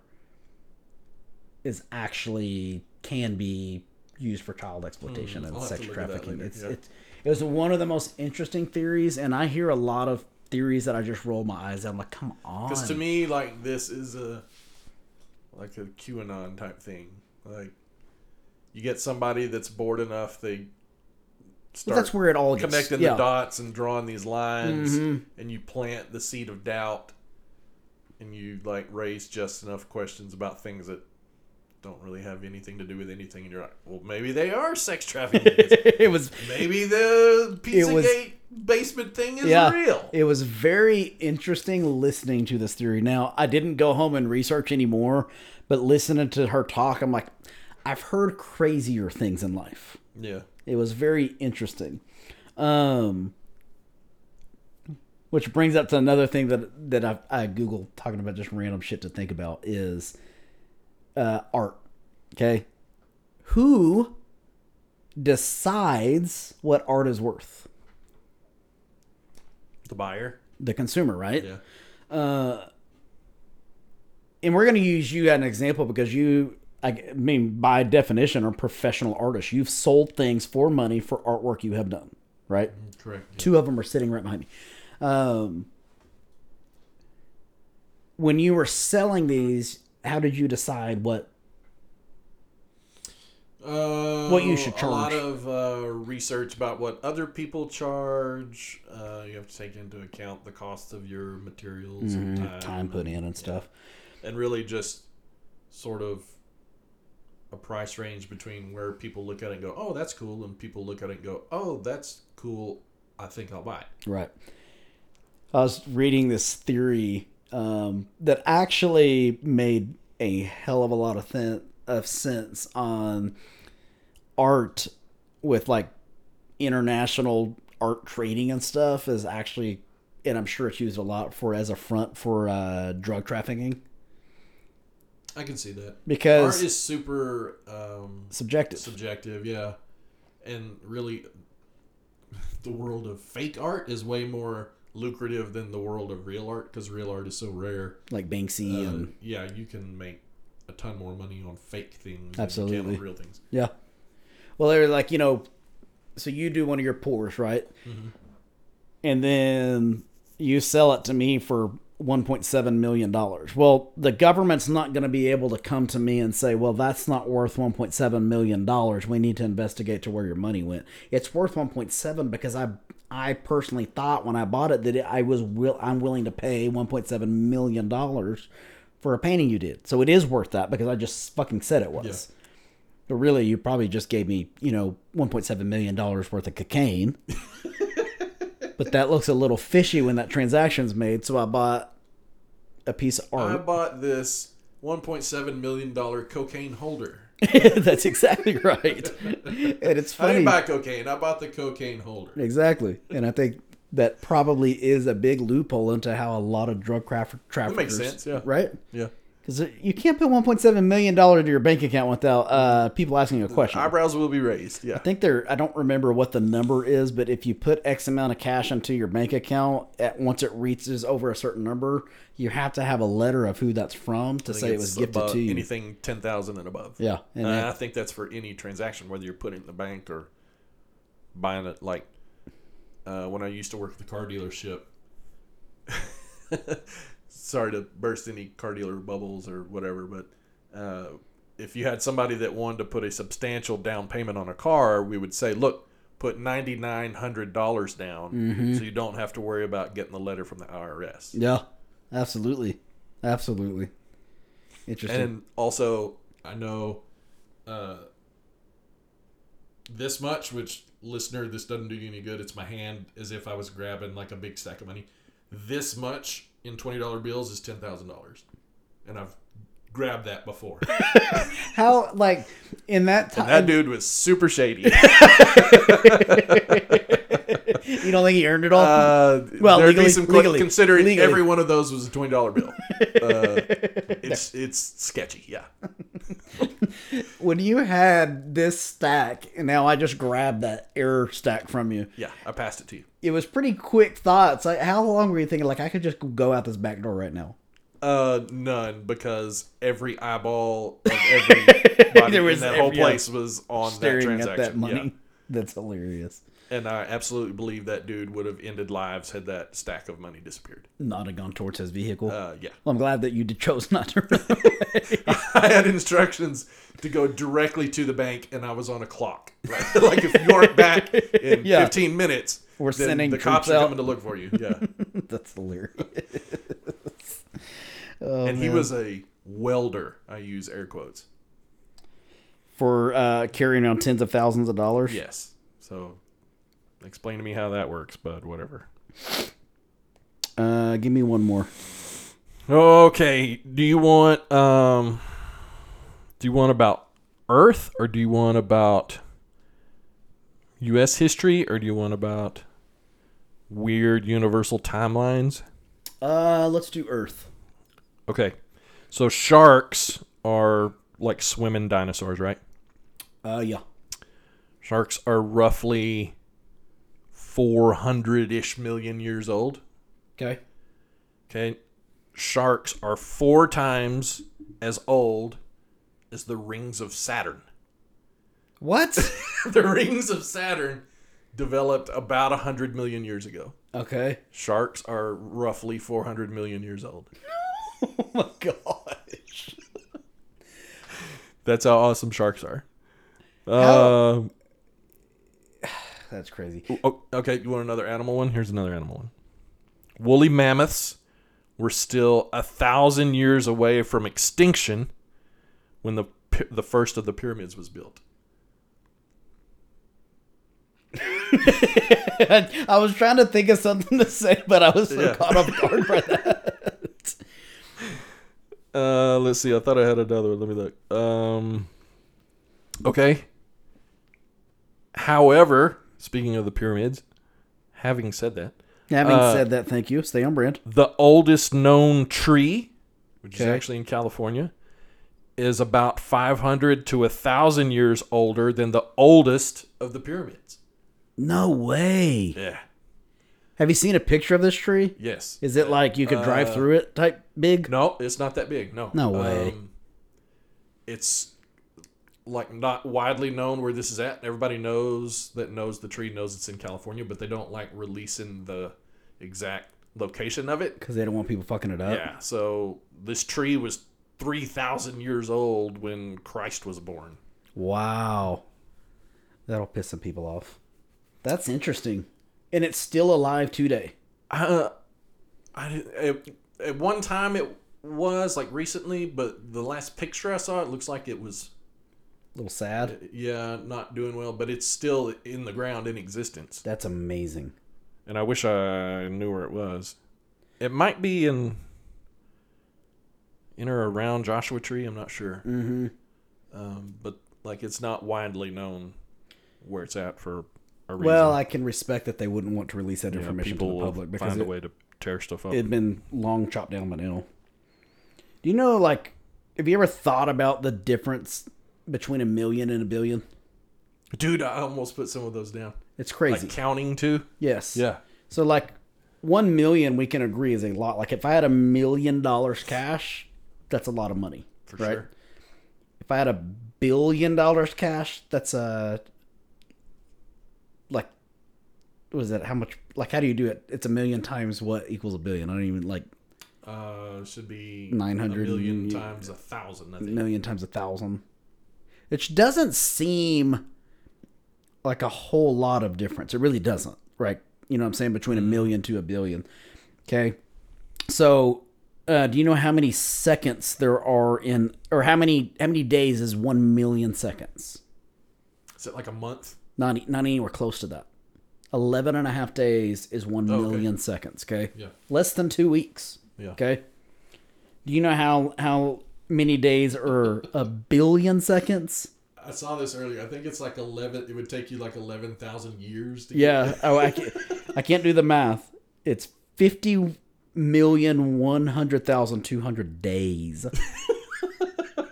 is actually can be used for child exploitation Hmm, and I'll sex to look at that trafficking. It's yeah. it's it was one of the most interesting theories, and I hear a lot of theories that I just roll my eyes at. I'm like, come on. Because to me, like this is a like a QAnon type thing. Like you get somebody that's bored enough, they Well, start that's where it all gets connecting yeah. the dots and drawing these lines, Mhm. and you plant the seed of doubt, and you like raise just enough questions about things that don't really have anything to do with anything, and you're like, well, maybe they are sex trafficking. it was maybe the Pizzagate basement thing is yeah, real. it was very interesting listening to this theory. Now, I didn't go home and research anymore, but listening to her talk, I'm like, I've heard crazier things in life. yeah. It was very interesting. Um, which brings up to another thing that that I, I Googled talking about just random shit to think about is uh, art. Okay, who decides what art is worth? The buyer. The consumer, right? Yeah. Uh, and we're going to use you as an example because you, I mean, by definition, are professional artists. You've sold things for money for artwork you have done, right? Correct. Two of them are sitting right behind me. Um, when you were selling these, how did you decide what? Uh, What you should charge? A lot of uh, research about what other people charge. Uh, you have to take into account the cost of your materials time, Mm-hmm. Time put in and stuff. and really just sort of a price range between where people look at it and go, "Oh, that's cool," and people look at it and go, "Oh, that's cool. I think I'll buy it." Right. I was reading this theory um, that actually made a hell of a lot of, th- of sense on art with like international art trading and stuff is actually, and I'm sure it's used a lot for as a front for uh, drug trafficking I can see that. because Art is super um, subjective. subjective, yeah, and really, the world of fake art is way more lucrative than the world of real art because real art is so rare. like Banksy Uh, and yeah, you can make a ton more money on fake things than you Absolutely. can on real things. Yeah. Well, they're like, you know, so you do one of your pours, right? And then you sell it to me for $1.7 million. Well, the government's not going to be able to come to me and say, well, that's not worth $1.7 million. We need to investigate to where your money went. It's worth 1.7 because I I personally thought when I bought it that it, I was will I'm willing to pay 1.7 million dollars for a painting you did. So it is worth that because I just fucking said it was. But really, you probably just gave me, you know, $1.7 million worth of cocaine. but that looks a little fishy when that transaction's made. So I bought a piece of art. I bought this 1.7 million dollar cocaine holder. That's exactly right. and it's funny. I didn't buy cocaine. I bought the cocaine holder. Exactly. And I think that probably is a big loophole into how a lot of drug traf- That traffickers. makes sense. Yeah. Right? Yeah. Because you can't put $1.7 million into your bank account without uh, people asking you a question. Eyebrows will be raised. Yeah. I think there. I don't remember what the number is, but if you put X amount of cash into your bank account, at once it reaches over a certain number, you have to have a letter of who that's from to say it was gifted to you. Anything ten thousand and above. Yeah, and that- I think that's for any transaction, whether you're putting it in the bank or buying it. Like uh, when I used to work at the car dealership. Sorry to burst any car dealer bubbles or whatever, but uh, if you had somebody that wanted to put a substantial down payment on a car, we would say, "Look, put ninety nine hundred dollars down, Mm-hmm. so you don't have to worry about getting the letter from the IRS." yeah, absolutely, absolutely. Interesting. And also, I know uh, this much, which listener, this doesn't do you any good. It's my hand as if I was grabbing like a big stack of money. This much in twenty dollar bills is ten thousand dollars, and I've grabbed that before. How like in that time? that dude was super shady. you don't think he earned it all? Uh, Well, there'd legally- be some legally- considering legally. every one of those was a twenty dollar bill. Uh, it's it's sketchy, yeah. when you had this stack, and now I just grabbed that error stack from you. Yeah, I passed it to you. It was pretty quick thoughts. Like, how long were you thinking? Like, I could just go out this back door right now. Uh, none because every eyeball of was in that whole every- yeah. place was on that staring transaction. at that money. Yeah. That's hilarious. And I absolutely believe that dude would have ended lives had that stack of money disappeared. Not have gone towards his vehicle. Uh, yeah. well, I'm glad that you chose not to. I had instructions to go directly to the bank, and I was on a clock. Right? like if you aren't back in Yeah. 15 minutes, We're sending the cops troops are out. coming to look for you. Yeah. That's hilarious. Oh, and he was a welder. I use air quotes. for uh, carrying around tens of thousands of dollars. Yes. So, explain to me how that works, bud. Whatever. Uh, give me one more. Okay. Do you want um? Do you want about Earth or do you want about U.S. history or do you want about weird universal timelines? Uh, let's do Earth. Okay. So sharks are like swimming dinosaurs, right? Uh, yeah. Sharks are roughly 400 ish million years old. Okay. Okay. Sharks are four times as old as the rings of Saturn. What? the rings of Saturn developed about 100 million years ago. okay. Sharks are roughly 400 million years old. Oh my gosh. That's how awesome sharks are. How- Um, That's crazy. Oh, okay, you want another animal one? Here's another animal one. Woolly mammoths were still a thousand years away from extinction when the the first of the pyramids was built. I was trying to think of something to say, but I was so Yeah. caught off guard by that. Uh, let's see. I thought I had another. one. Let me look. Um, okay. However, speaking of the pyramids, having said that, Having Uh, said that, thank you. Stay on brand. the oldest known tree, which is actually in California, is about 500 to 1,000 years older than the oldest of the pyramids. No way. Yeah. Have you seen a picture of this tree? Yes. Is it like you could drive through it type big? No, it's not that big. No. No way. Um, it's like not widely known where this is at. Everybody knows that knows the tree knows it's in California, but they don't like releasing the exact location of it. Because they don't want people fucking it up. Yeah. So this tree was 3,000 years old when Christ was born. Wow. That'll piss some people off. That's interesting. And it's still alive today. Uh, I at, at one time it was like recently, but the last picture I saw, it looks like it was A little sad. yeah not doing well, but it's still in the ground in existence. That's amazing. And I wish I knew where it was. It might be in in or around Joshua Tree. I'm not sure, Mm-hmm. um, but like it's not widely known where it's at for a reason. Well, I can respect that they wouldn't want to release that Yeah, information to people the will public because find a it, way to tear stuff up. it'd been long chopped down by now. Do you know, like, have you ever thought about the difference between a million and a billion? Dude, I almost put some of those down. It's crazy. Like counting too. yes. Yeah. So, like, one million we can agree is a lot. Like, if I had a million dollars cash, that's a lot of money. For right? sure. If I had a billion dollars cash, that's a like what is that? How much? Like, how do you do it? It's a million times what equals a billion? I don't even like Uh, should be 900 a million times a thousand. I think. million times a thousand. Which doesn't seem like a whole lot of difference. It really doesn't, right? You know what I'm saying? Between a million to a billion. Okay. So, uh, do you know how many seconds there are in, or how many how many days is one million seconds? Is it like a month? Not not anywhere close to that. 11 and a half days is one Oh, okay. million seconds. Okay. Yeah. Less than two weeks. Yeah. Okay. Do you know how how many days are a billion seconds? I saw this earlier. I think it's like eleven. It would take you like eleven thousand years. to Yeah. Oh, I can't, I can't do the math. It's fifty million one hundred thousand two hundred days.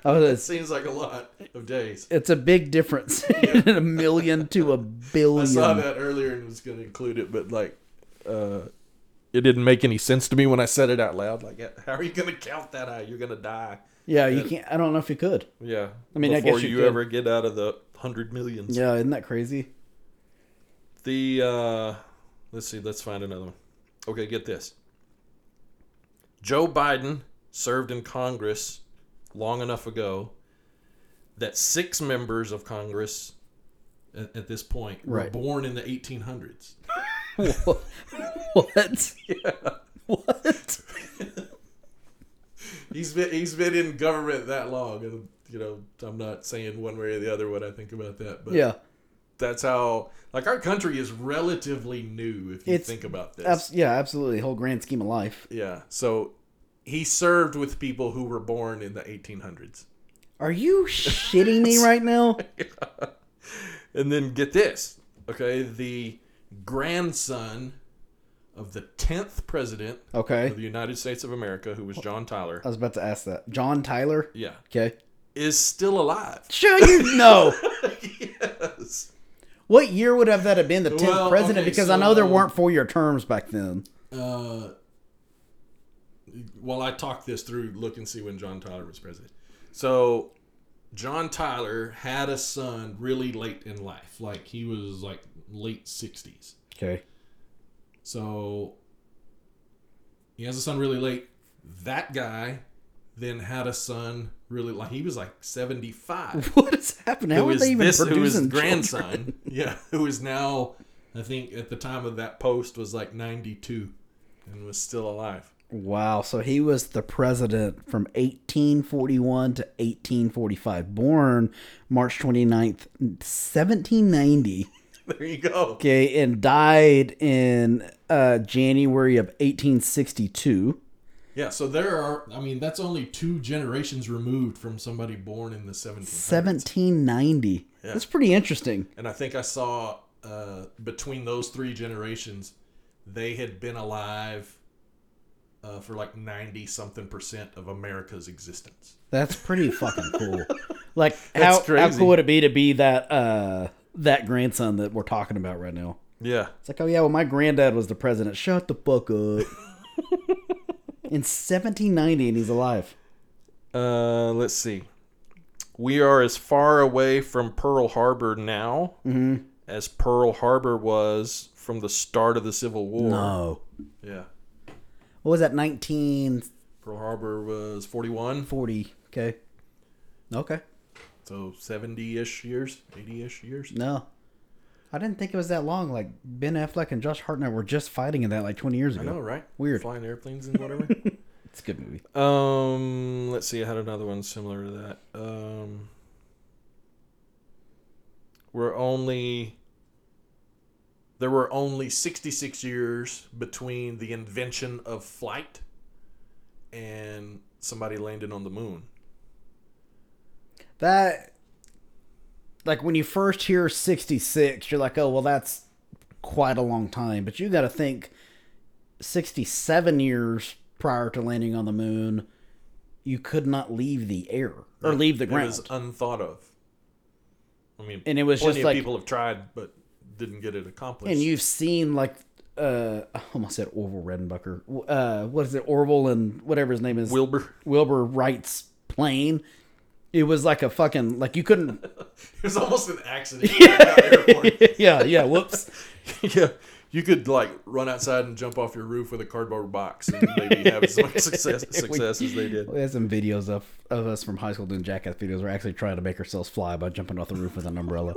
oh, It seems like a lot of days. it's a big difference in a million to a billion. I saw that earlier and was going to include it, but like, uh, it didn't make any sense to me when I said it out loud. Like, how are you going to count that high? You're going to die. Yeah, you can't. I don't know if you could. Yeah. I mean, I before guess you you, ever get out of the hundred millions. Yeah, isn't that crazy? The uh let's see, let's find another one. Okay, get this. Joe Biden served in Congress long enough ago that six members of Congress at, at this point were Right. born in the 1800s. what? What? Yeah. What? he's been he's been in government that long, and you know I'm not saying one way or the other what I think about that, but Yeah. that's how like our country is relatively new if you It's think about this. Abs- yeah, absolutely. Whole grand scheme of life. yeah, so he served with people who were born in the 1800s. Are you shitting me right now? And then get this, okay? The grandson of the 10th president Okay. of the United States of America, who was John Tyler, I was about to ask that. John Tyler? yeah, Okay. is still alive. Sure you know. yes. what year would have that have been the 10th Well, president? okay, because I know there so- weren't four year terms back then. Uh, While I talk this through, look and see when John Tyler was president. So, John Tyler had a son really late in life. like he was like late sixties. Okay. So he has a son really late. That guy then had a son really like he was like seventy five. What is happening? How who are they even this? Producing grandson? children? yeah, Who is now I think at the time of that post was like ninety two. and was still alive. Wow. So he was the president from 1841 to 1845. Born March 29th, 1790. There you go. Okay. And died in uh, January of 1862. Yeah, so there are. I mean, that's only two generations removed from somebody born in the 1700s. 1790. That's pretty interesting. And I think I saw uh, between those three generations, they had been alive uh, for like 90 something percent of America's existence. That's pretty fucking cool. Like how how cool would it be to be that uh that grandson that we're talking about right now? Yeah. It's like, oh yeah, well my granddad was the president. Shut the fuck up. In 1790 and he's alive. Uh, let's see. We are as far away from Pearl Harbor now as Pearl Harbor was from the start of the Civil War. No. Yeah. What was that? Nineteen. Pearl Harbor was 41, Forty. Okay. Okay. so 70 ish years, 80 ish years. No. I didn't think it was that long. Like Ben Affleck and Josh Hartnett were just fighting in that like 20 years ago. I know, right? Weird. Flying airplanes and whatever. It's a good movie. Um, let's see. I had another one similar to that. Um, we're only there were only 66 years between the invention of flight and somebody landing on the moon. That like when you first hear 66, you're like, "Oh, well that's quite a long time." But you got to think 67 years prior to landing on the moon, you could not leave the air or leave the ground. It was unthought of. I mean, And it was just like- people have tried, but didn't get it accomplished. and you've seen like uh I almost said Orville Redenbacher. Uh what is it? Orville and whatever his name is. Wilbur. Wilbur Wright's plane. It was like a fucking like you couldn't It was almost an accident. Yeah. Yeah, yeah, whoops. yeah, you could like run outside and jump off your roof with a cardboard box and maybe have as much success, success as they did. We had some videos of, of us from high school doing jackass videos. We're actually trying to make ourselves fly by jumping off the roof with an umbrella.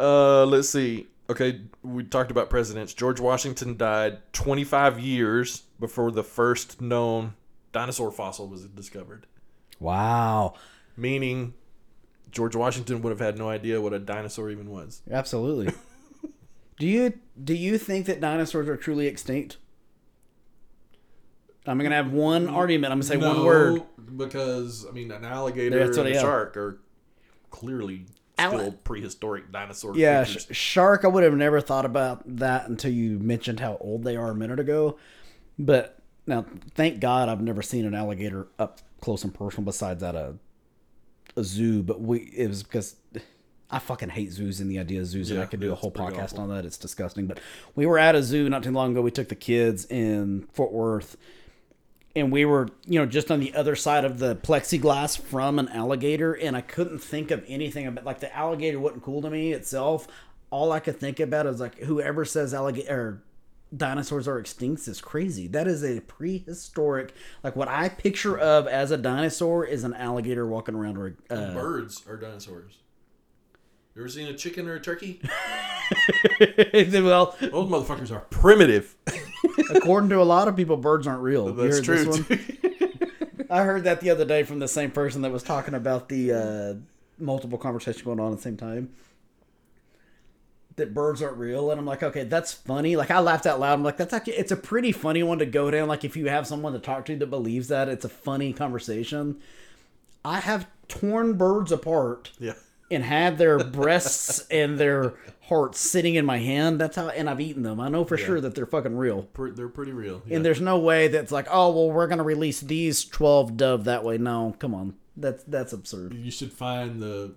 Uh, let's see. Okay, we talked about presidents. George Washington died 25 years before the first known dinosaur fossil was discovered, wow. meaning George Washington would have had no idea what a dinosaur even was. Absolutely. do you do you think that dinosaurs are truly extinct? I'm gonna have one argument. I'm gonna say one word. because I mean an alligator. And a shark are clearly Still prehistoric dinosaur Yeah, sh- shark. I would have never thought about that until you mentioned how old they are a minute ago. But now, thank God, I've never seen an alligator up close and personal besides at a a zoo. But we it was because I fucking hate zoos and the idea of zoos, and I could do a whole podcast awful. on that. It's disgusting. But we were at a zoo not too long ago. We took the kids in Fort Worth. And we were, you know, just on the other side of the plexiglass from an alligator, and I couldn't think of anything about like the alligator wasn't cool to me itself. All I could think about is like whoever says alligator or dinosaurs are extinct is crazy. That is a prehistoric, like what I picture of as a dinosaur is an alligator walking around or uh, Birds are dinosaurs. You ever seen a chicken or a turkey? well, Those motherfuckers are primitive. According to a lot of people, birds aren't real. That's true. this one? I heard that the other day from the same person that was talking about the uh, multiple conversations going on at the same time. That birds aren't real, and I'm like, okay, that's funny. Like I laughed out loud. I'm like, that's actually it's a pretty funny one to go down. Like if you have someone to talk to that believes that, it's a funny conversation. I have torn birds apart yeah. And had their breasts and their hearts sitting in my hand. That's how, and I've eaten them. I know for sure that they're fucking real. They're pretty real. Yeah. And there's no way that's like, oh well, we're gonna release these twelve dove that way. No, come on, that's that's absurd. you should find the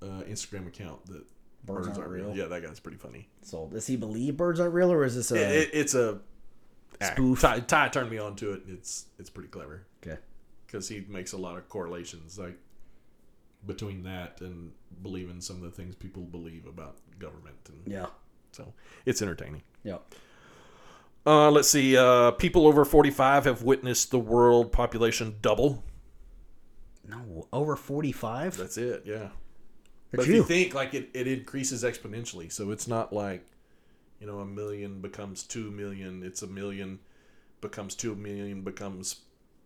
uh, Instagram account that Birds aren't real. Yeah, that guy's pretty funny. So does he believe birds aren't real, or is this a It, it, it's a act. Spoof. Ty, Ty turned me on to it. It's it's pretty clever okay? because he makes a lot of correlations like between that and believing some of the things people believe about government, and Yeah, so it's entertaining. yeah. Uh, let's see. Uh, people over 45 have witnessed the world population double. No, over forty-five. That's it. Yeah. But But if you. you think like it, it increases exponentially, so it's not like you know a million becomes two million. It's a million becomes two million becomes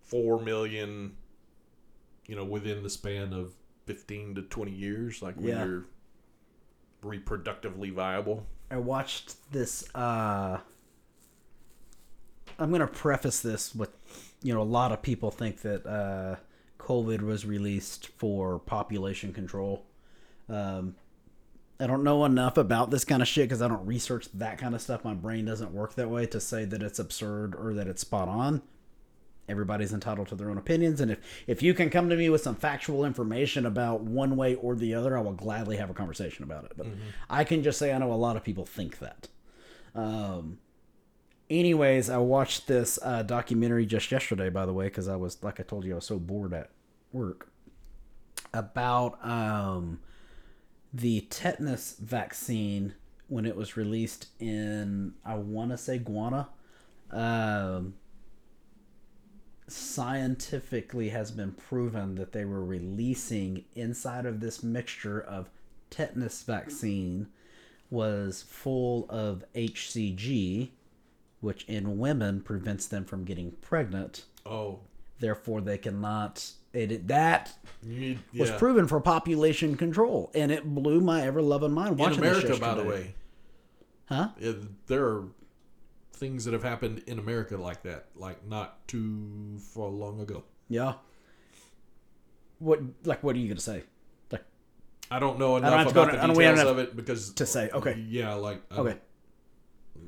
four million. You know, within the span of fifteen to twenty years, like when Yeah. you're reproductively viable. I watched this. uh I'm gonna preface this with, you know, a lot of people think that uh COVID was released for population control. Um, I don't know enough about this kind of shit because I don't research that kind of stuff. My brain doesn't work that way to say that it's absurd or that it's spot on. Everybody's entitled to their own opinions, and if if you can come to me with some factual information about one way or the other, I will gladly have a conversation about it. But I can just say I know a lot of people think that. Um, anyways, I watched this uh, documentary just yesterday, by the way, because I was like I told you, I was so bored at work about um, the tetanus vaccine when it was released in I want to say Guana. Um, scientifically has been proven that they were releasing inside of this mixture of tetanus vaccine was full of HCG, which in women prevents them from getting pregnant. Oh, Therefore, they cannot. It, that you, was proven for population control, and it blew my ever loving mind in watching this America, by the way. Huh? Yeah, there are things that have happened in America like that, like not too far long ago. Yeah. What like what are you gonna say? Like I don't know enough to go about to- I the don't- don't details of it because to say, okay. yeah, like I okay,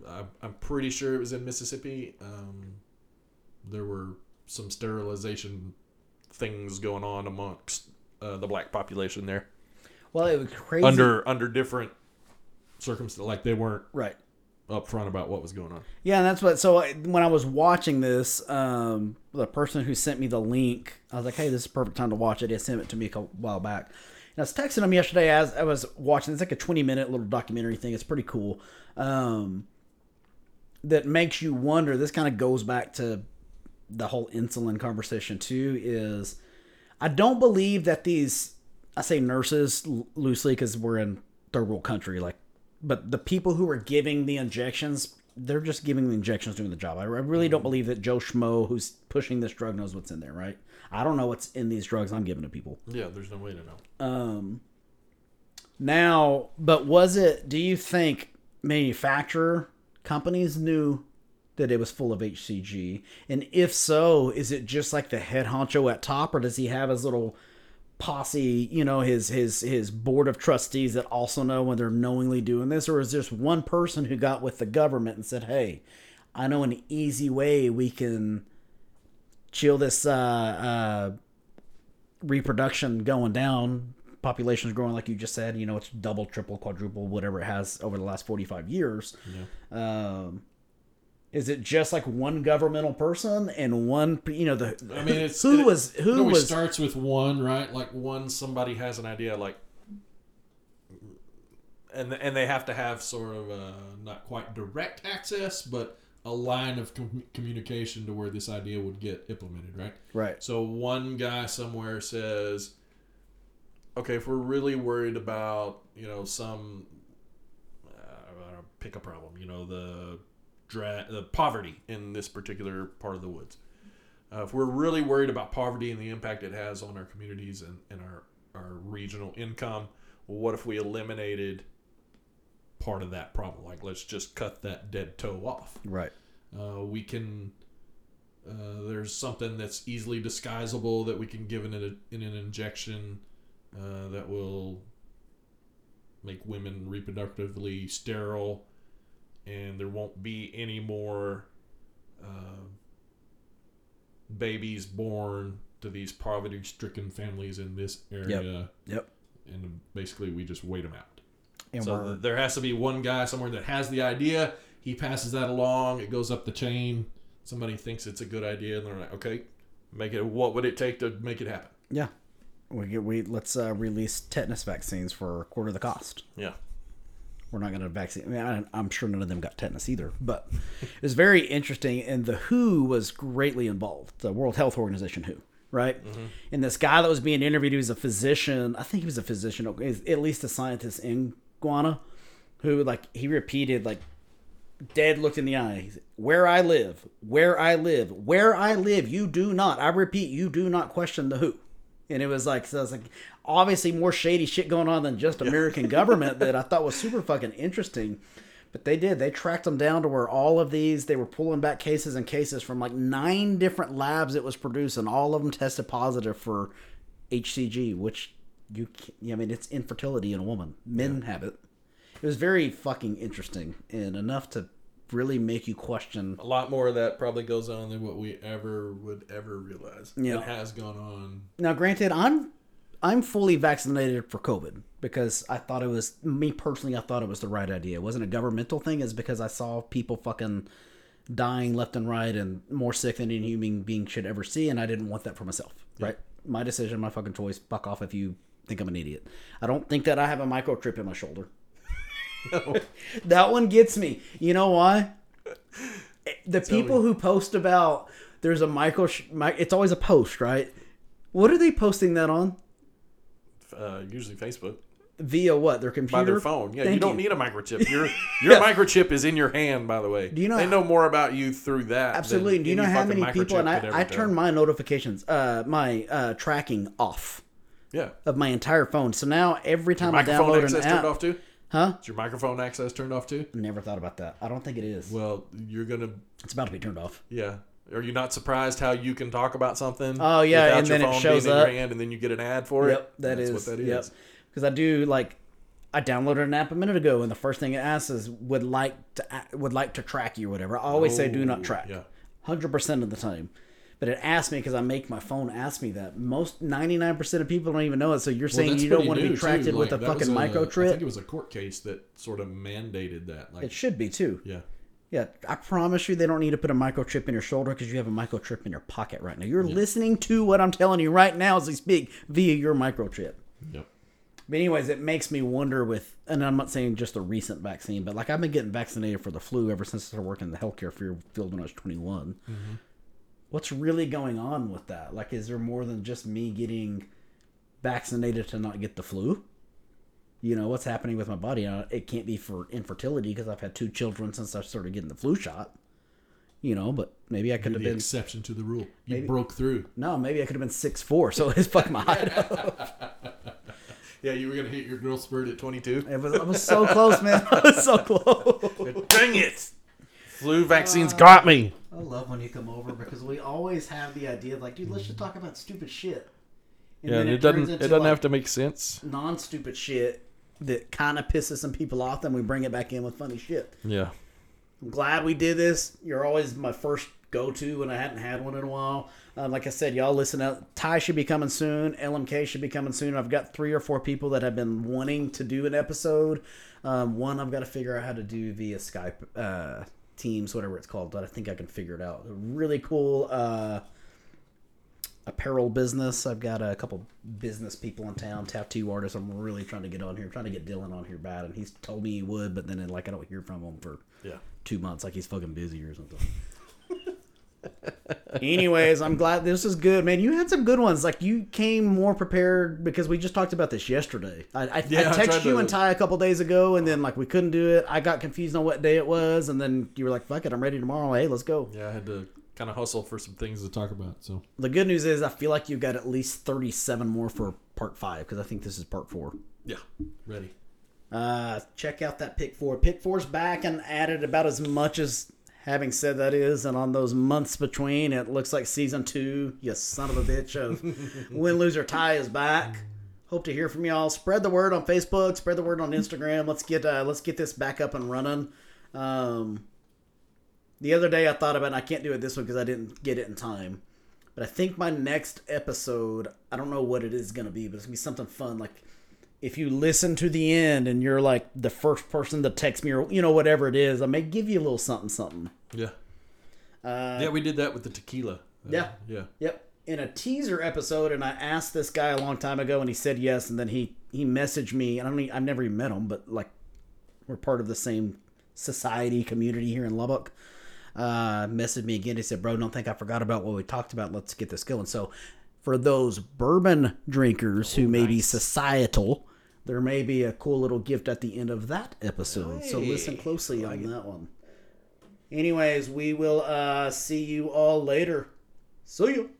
I'm, I'm pretty sure it was in Mississippi. Um, there were some sterilization things going on amongst uh, the black population there well it was crazy. under under different circumstances. Like they weren't right. Upfront about what was going on. Yeah, and that's what. So when I was watching this, um, the person who sent me the link, I was like, "Hey, this is perfect time to watch it." He sent it to me a while back. And I was texting him yesterday as I was watching. It's like a twenty-minute little documentary thing. It's pretty cool. Um, that makes you wonder. This kind of goes back to the whole insulin conversation too. Is I don't believe that these. I say nurses loosely because we're in third world country, like but the people who are giving the injections, they're just giving the injections, doing the job. I, I really don't believe that Joe Schmo, who's pushing this drug, knows what's in there, right? I don't know what's in these drugs I'm giving to people. Yeah, there's no way to know. Um, now, but was it? Do you think manufacturer companies knew that it was full of HCG? And if so, is it just like the head honcho at top, or does he have his little posse? You know, his his his board of trustees that also know when they're knowingly doing this, or is just one person who got with the government and said, "Hey, I know an easy way we can." chill this uh, uh, reproduction going down, population's growing like you just said. You know, it's double, triple, quadruple, whatever it has over the last forty five years. Um, is it just like one governmental person and one? You know, the I mean, it's who it- was who always was starts with one, right? Like one somebody has an idea, like, and and they have to have sort of a not quite direct access, but a line of com- communication to where this idea would get implemented, right? right? So one guy somewhere says, "Okay, if we're really worried about you know some uh, pick a problem, you know the dra- uh, poverty in this particular part of the woods. Uh, if we're really worried about poverty and the impact it has on our communities and, and our, our regional income, well, what if we eliminated part of that problem? Like, let's just cut that dead toe off. Right. Uh, we can. Uh, there's something that's easily disguisable that we can give in, a, in an injection uh, that will make women reproductively sterile, and there won't be any more uh, babies born to these poverty-stricken families in this area. Yep. yep. And basically, we just wait them out. And So we're, there has to be one guy somewhere that has the idea. He passes that along. It goes up the chain. Somebody thinks it's a good idea, and they're like, "Okay, make it. What would it take to make it happen?" yeah. We get we let's uh, release tetanus vaccines for a quarter of the cost. Yeah. We're not going to vaccinate. I mean, I, I'm sure none of them got tetanus either, but it was very interesting. And the WHO was greatly involved. The World Health Organization, WHO, right? Mm-hmm. And this guy that was being interviewed, he was a physician. I think he was a physician, or at least a scientist in Ghana, who like he repeated like dead looked in the eye. He said, Where I live, where I live, where I live, you do not. I repeat, you do not question the who. And it was like, so like, obviously more shady shit going on than just American government that I thought was super fucking interesting. But they did. They tracked them down to where all of these, they were pulling back cases and cases from like nine different labs it was producing. All of them tested positive for HCG, which you, I mean, it's infertility in a woman. Men have it. It was very fucking interesting and enough to really make you question. A lot more of that probably goes on than what we ever would ever realize. Yeah. It has gone on. Now, granted, I'm I'm fully vaccinated for COVID because I thought it was me personally. I thought it was the right idea. It wasn't a governmental thing. It's because I saw people fucking dying left and right and more sick than any human being should ever see, and I didn't want that for myself. Right? My decision, my fucking choice. Fuck off if you think I'm an idiot. I don't think that I have a microchip in my shoulder. that one gets me. You know why? The people who post about there's a Michael, it's always a post, right? What are they posting that on? Uh, usually Facebook Via what? Their computer. by their phone. Yeah, Thank you don't you. need a microchip. Your your microchip is in your hand. By the way, Do you know they how- know more about you through that? Absolutely. Do you know how many people? And I, I turn my notifications, uh, my uh, tracking off Yeah. of my entire phone. So now every time I Microphone download an turned app, off too. Huh? Is your microphone access turned off too? Never thought about that. I don't think it is. Well, you're gonna. It's about to be turned off. Yeah. Are you not surprised how you can talk about something? Oh, yeah, without and your then it phone shows up. in your hand, and then you get an ad for it. Yep, that That's is. what that Yep. is. Because I do like, I downloaded an app a minute ago, and the first thing it asks is would like to would like to track you or whatever. I always say do Oh, not track. yeah. Hundred percent of the time. But it asked me because I make my phone ask me that. Most ninety nine percent of people don't even know it. So you're Well, saying you don't want to be tracked too. with a fucking was fucking I think it was a court case that sort of mandated that. Like, It should be too. yeah. Yeah, I promise you, they don't need to put a microchip in your shoulder because you have a microchip in your pocket right now. You're listening to what I'm telling you right now as we speak via your microchip. Yep. But anyways, it makes me wonder with, and I'm not saying just a recent vaccine, but like I've been getting vaccinated for the flu ever since I started working in the healthcare field when I was 21. Mm-hmm. What's really going on with that? Like, is there more than just me getting vaccinated to not get the flu? You know what's happening with my body? Uh, It can't be for infertility because I've had two children since I started getting the flu shot. You know, but maybe I could have been exception to the rule. You Maybe- broke through. no, maybe I could have been six four. So it's fucking my height up. Yeah, you were gonna hit your growth spurt at 22. It was, I was so close, man. I was so close. Dang it! Flu vaccines got me. I love when you come over because we always have the idea of like, dude, let's just talk about stupid shit. And Yeah, then and it doesn't. It doesn't like, have to make sense. non-stupid shit that kind of pisses some people off. Then we bring it back in with funny shit. Yeah. I'm glad we did this. You're always my first go-to when I hadn't had one in a while. Uh, like I said, y'all listen out. Ty should be coming soon. LMK should be coming soon. I've got three or four people that have been wanting to do an episode. Um, one I've got to figure out how to do via Skype, uh, Teams, whatever it's called. But I think I can figure it out. Really cool uh, apparel business. I've got a couple business people in town, tattoo artists. I'm really trying to get on here. I'm trying to get Dylan on here bad, and he's told me he would, but then like I don't hear from him for Yeah. two months, like he's fucking busy or something. Anyways, I'm glad this is good, man. You had some good ones. Like you came more prepared because we just talked about this yesterday. I, I, Yeah, I I texted tried you to- and Ty a couple days ago, and then like we couldn't do it. I got confused on what day it was, and then you were like, "Fuck it, I'm ready tomorrow." Hey, let's go. Yeah, I had to kind of hustle for some things to talk about. So The good news is I feel like you've got at least 37 more for part five because I think this is part four. yeah, ready. Uh, check out that Pick Four. Pick Four's back and added about as much as having said that is, and on those months between, it looks like season two, you son of a bitch, of Win, Lose, or Tie is back. Hope to hear from y'all. Spread the word on Facebook. Spread the word on Instagram. Let's get uh, let's get this back up and running. Um, the other day I thought about, it, and I can't do it this one because I didn't get it in time. But I think my next episode, I don't know what it is going to be, but it's going to be something fun. Like if you listen to the end and you're like the first person to text me or, you know, whatever it is, I may give you a little something, something. Yeah, Uh, yeah, we did that with the tequila. Uh, Yeah. yeah. Yep. In a teaser episode, and I asked this guy a long time ago, and he said yes, and then he he messaged me, and I don't, e- I've never even met him, but like we're part of the same society community here in Lubbock. Uh, messaged me again. He said, "Bro, don't think I forgot about what we talked about. Let's get this going." So, for those bourbon drinkers who may be societal, there may be a cool little gift at the end of that episode. So listen closely on that one. Anyways, we will uh, see you all later. See you.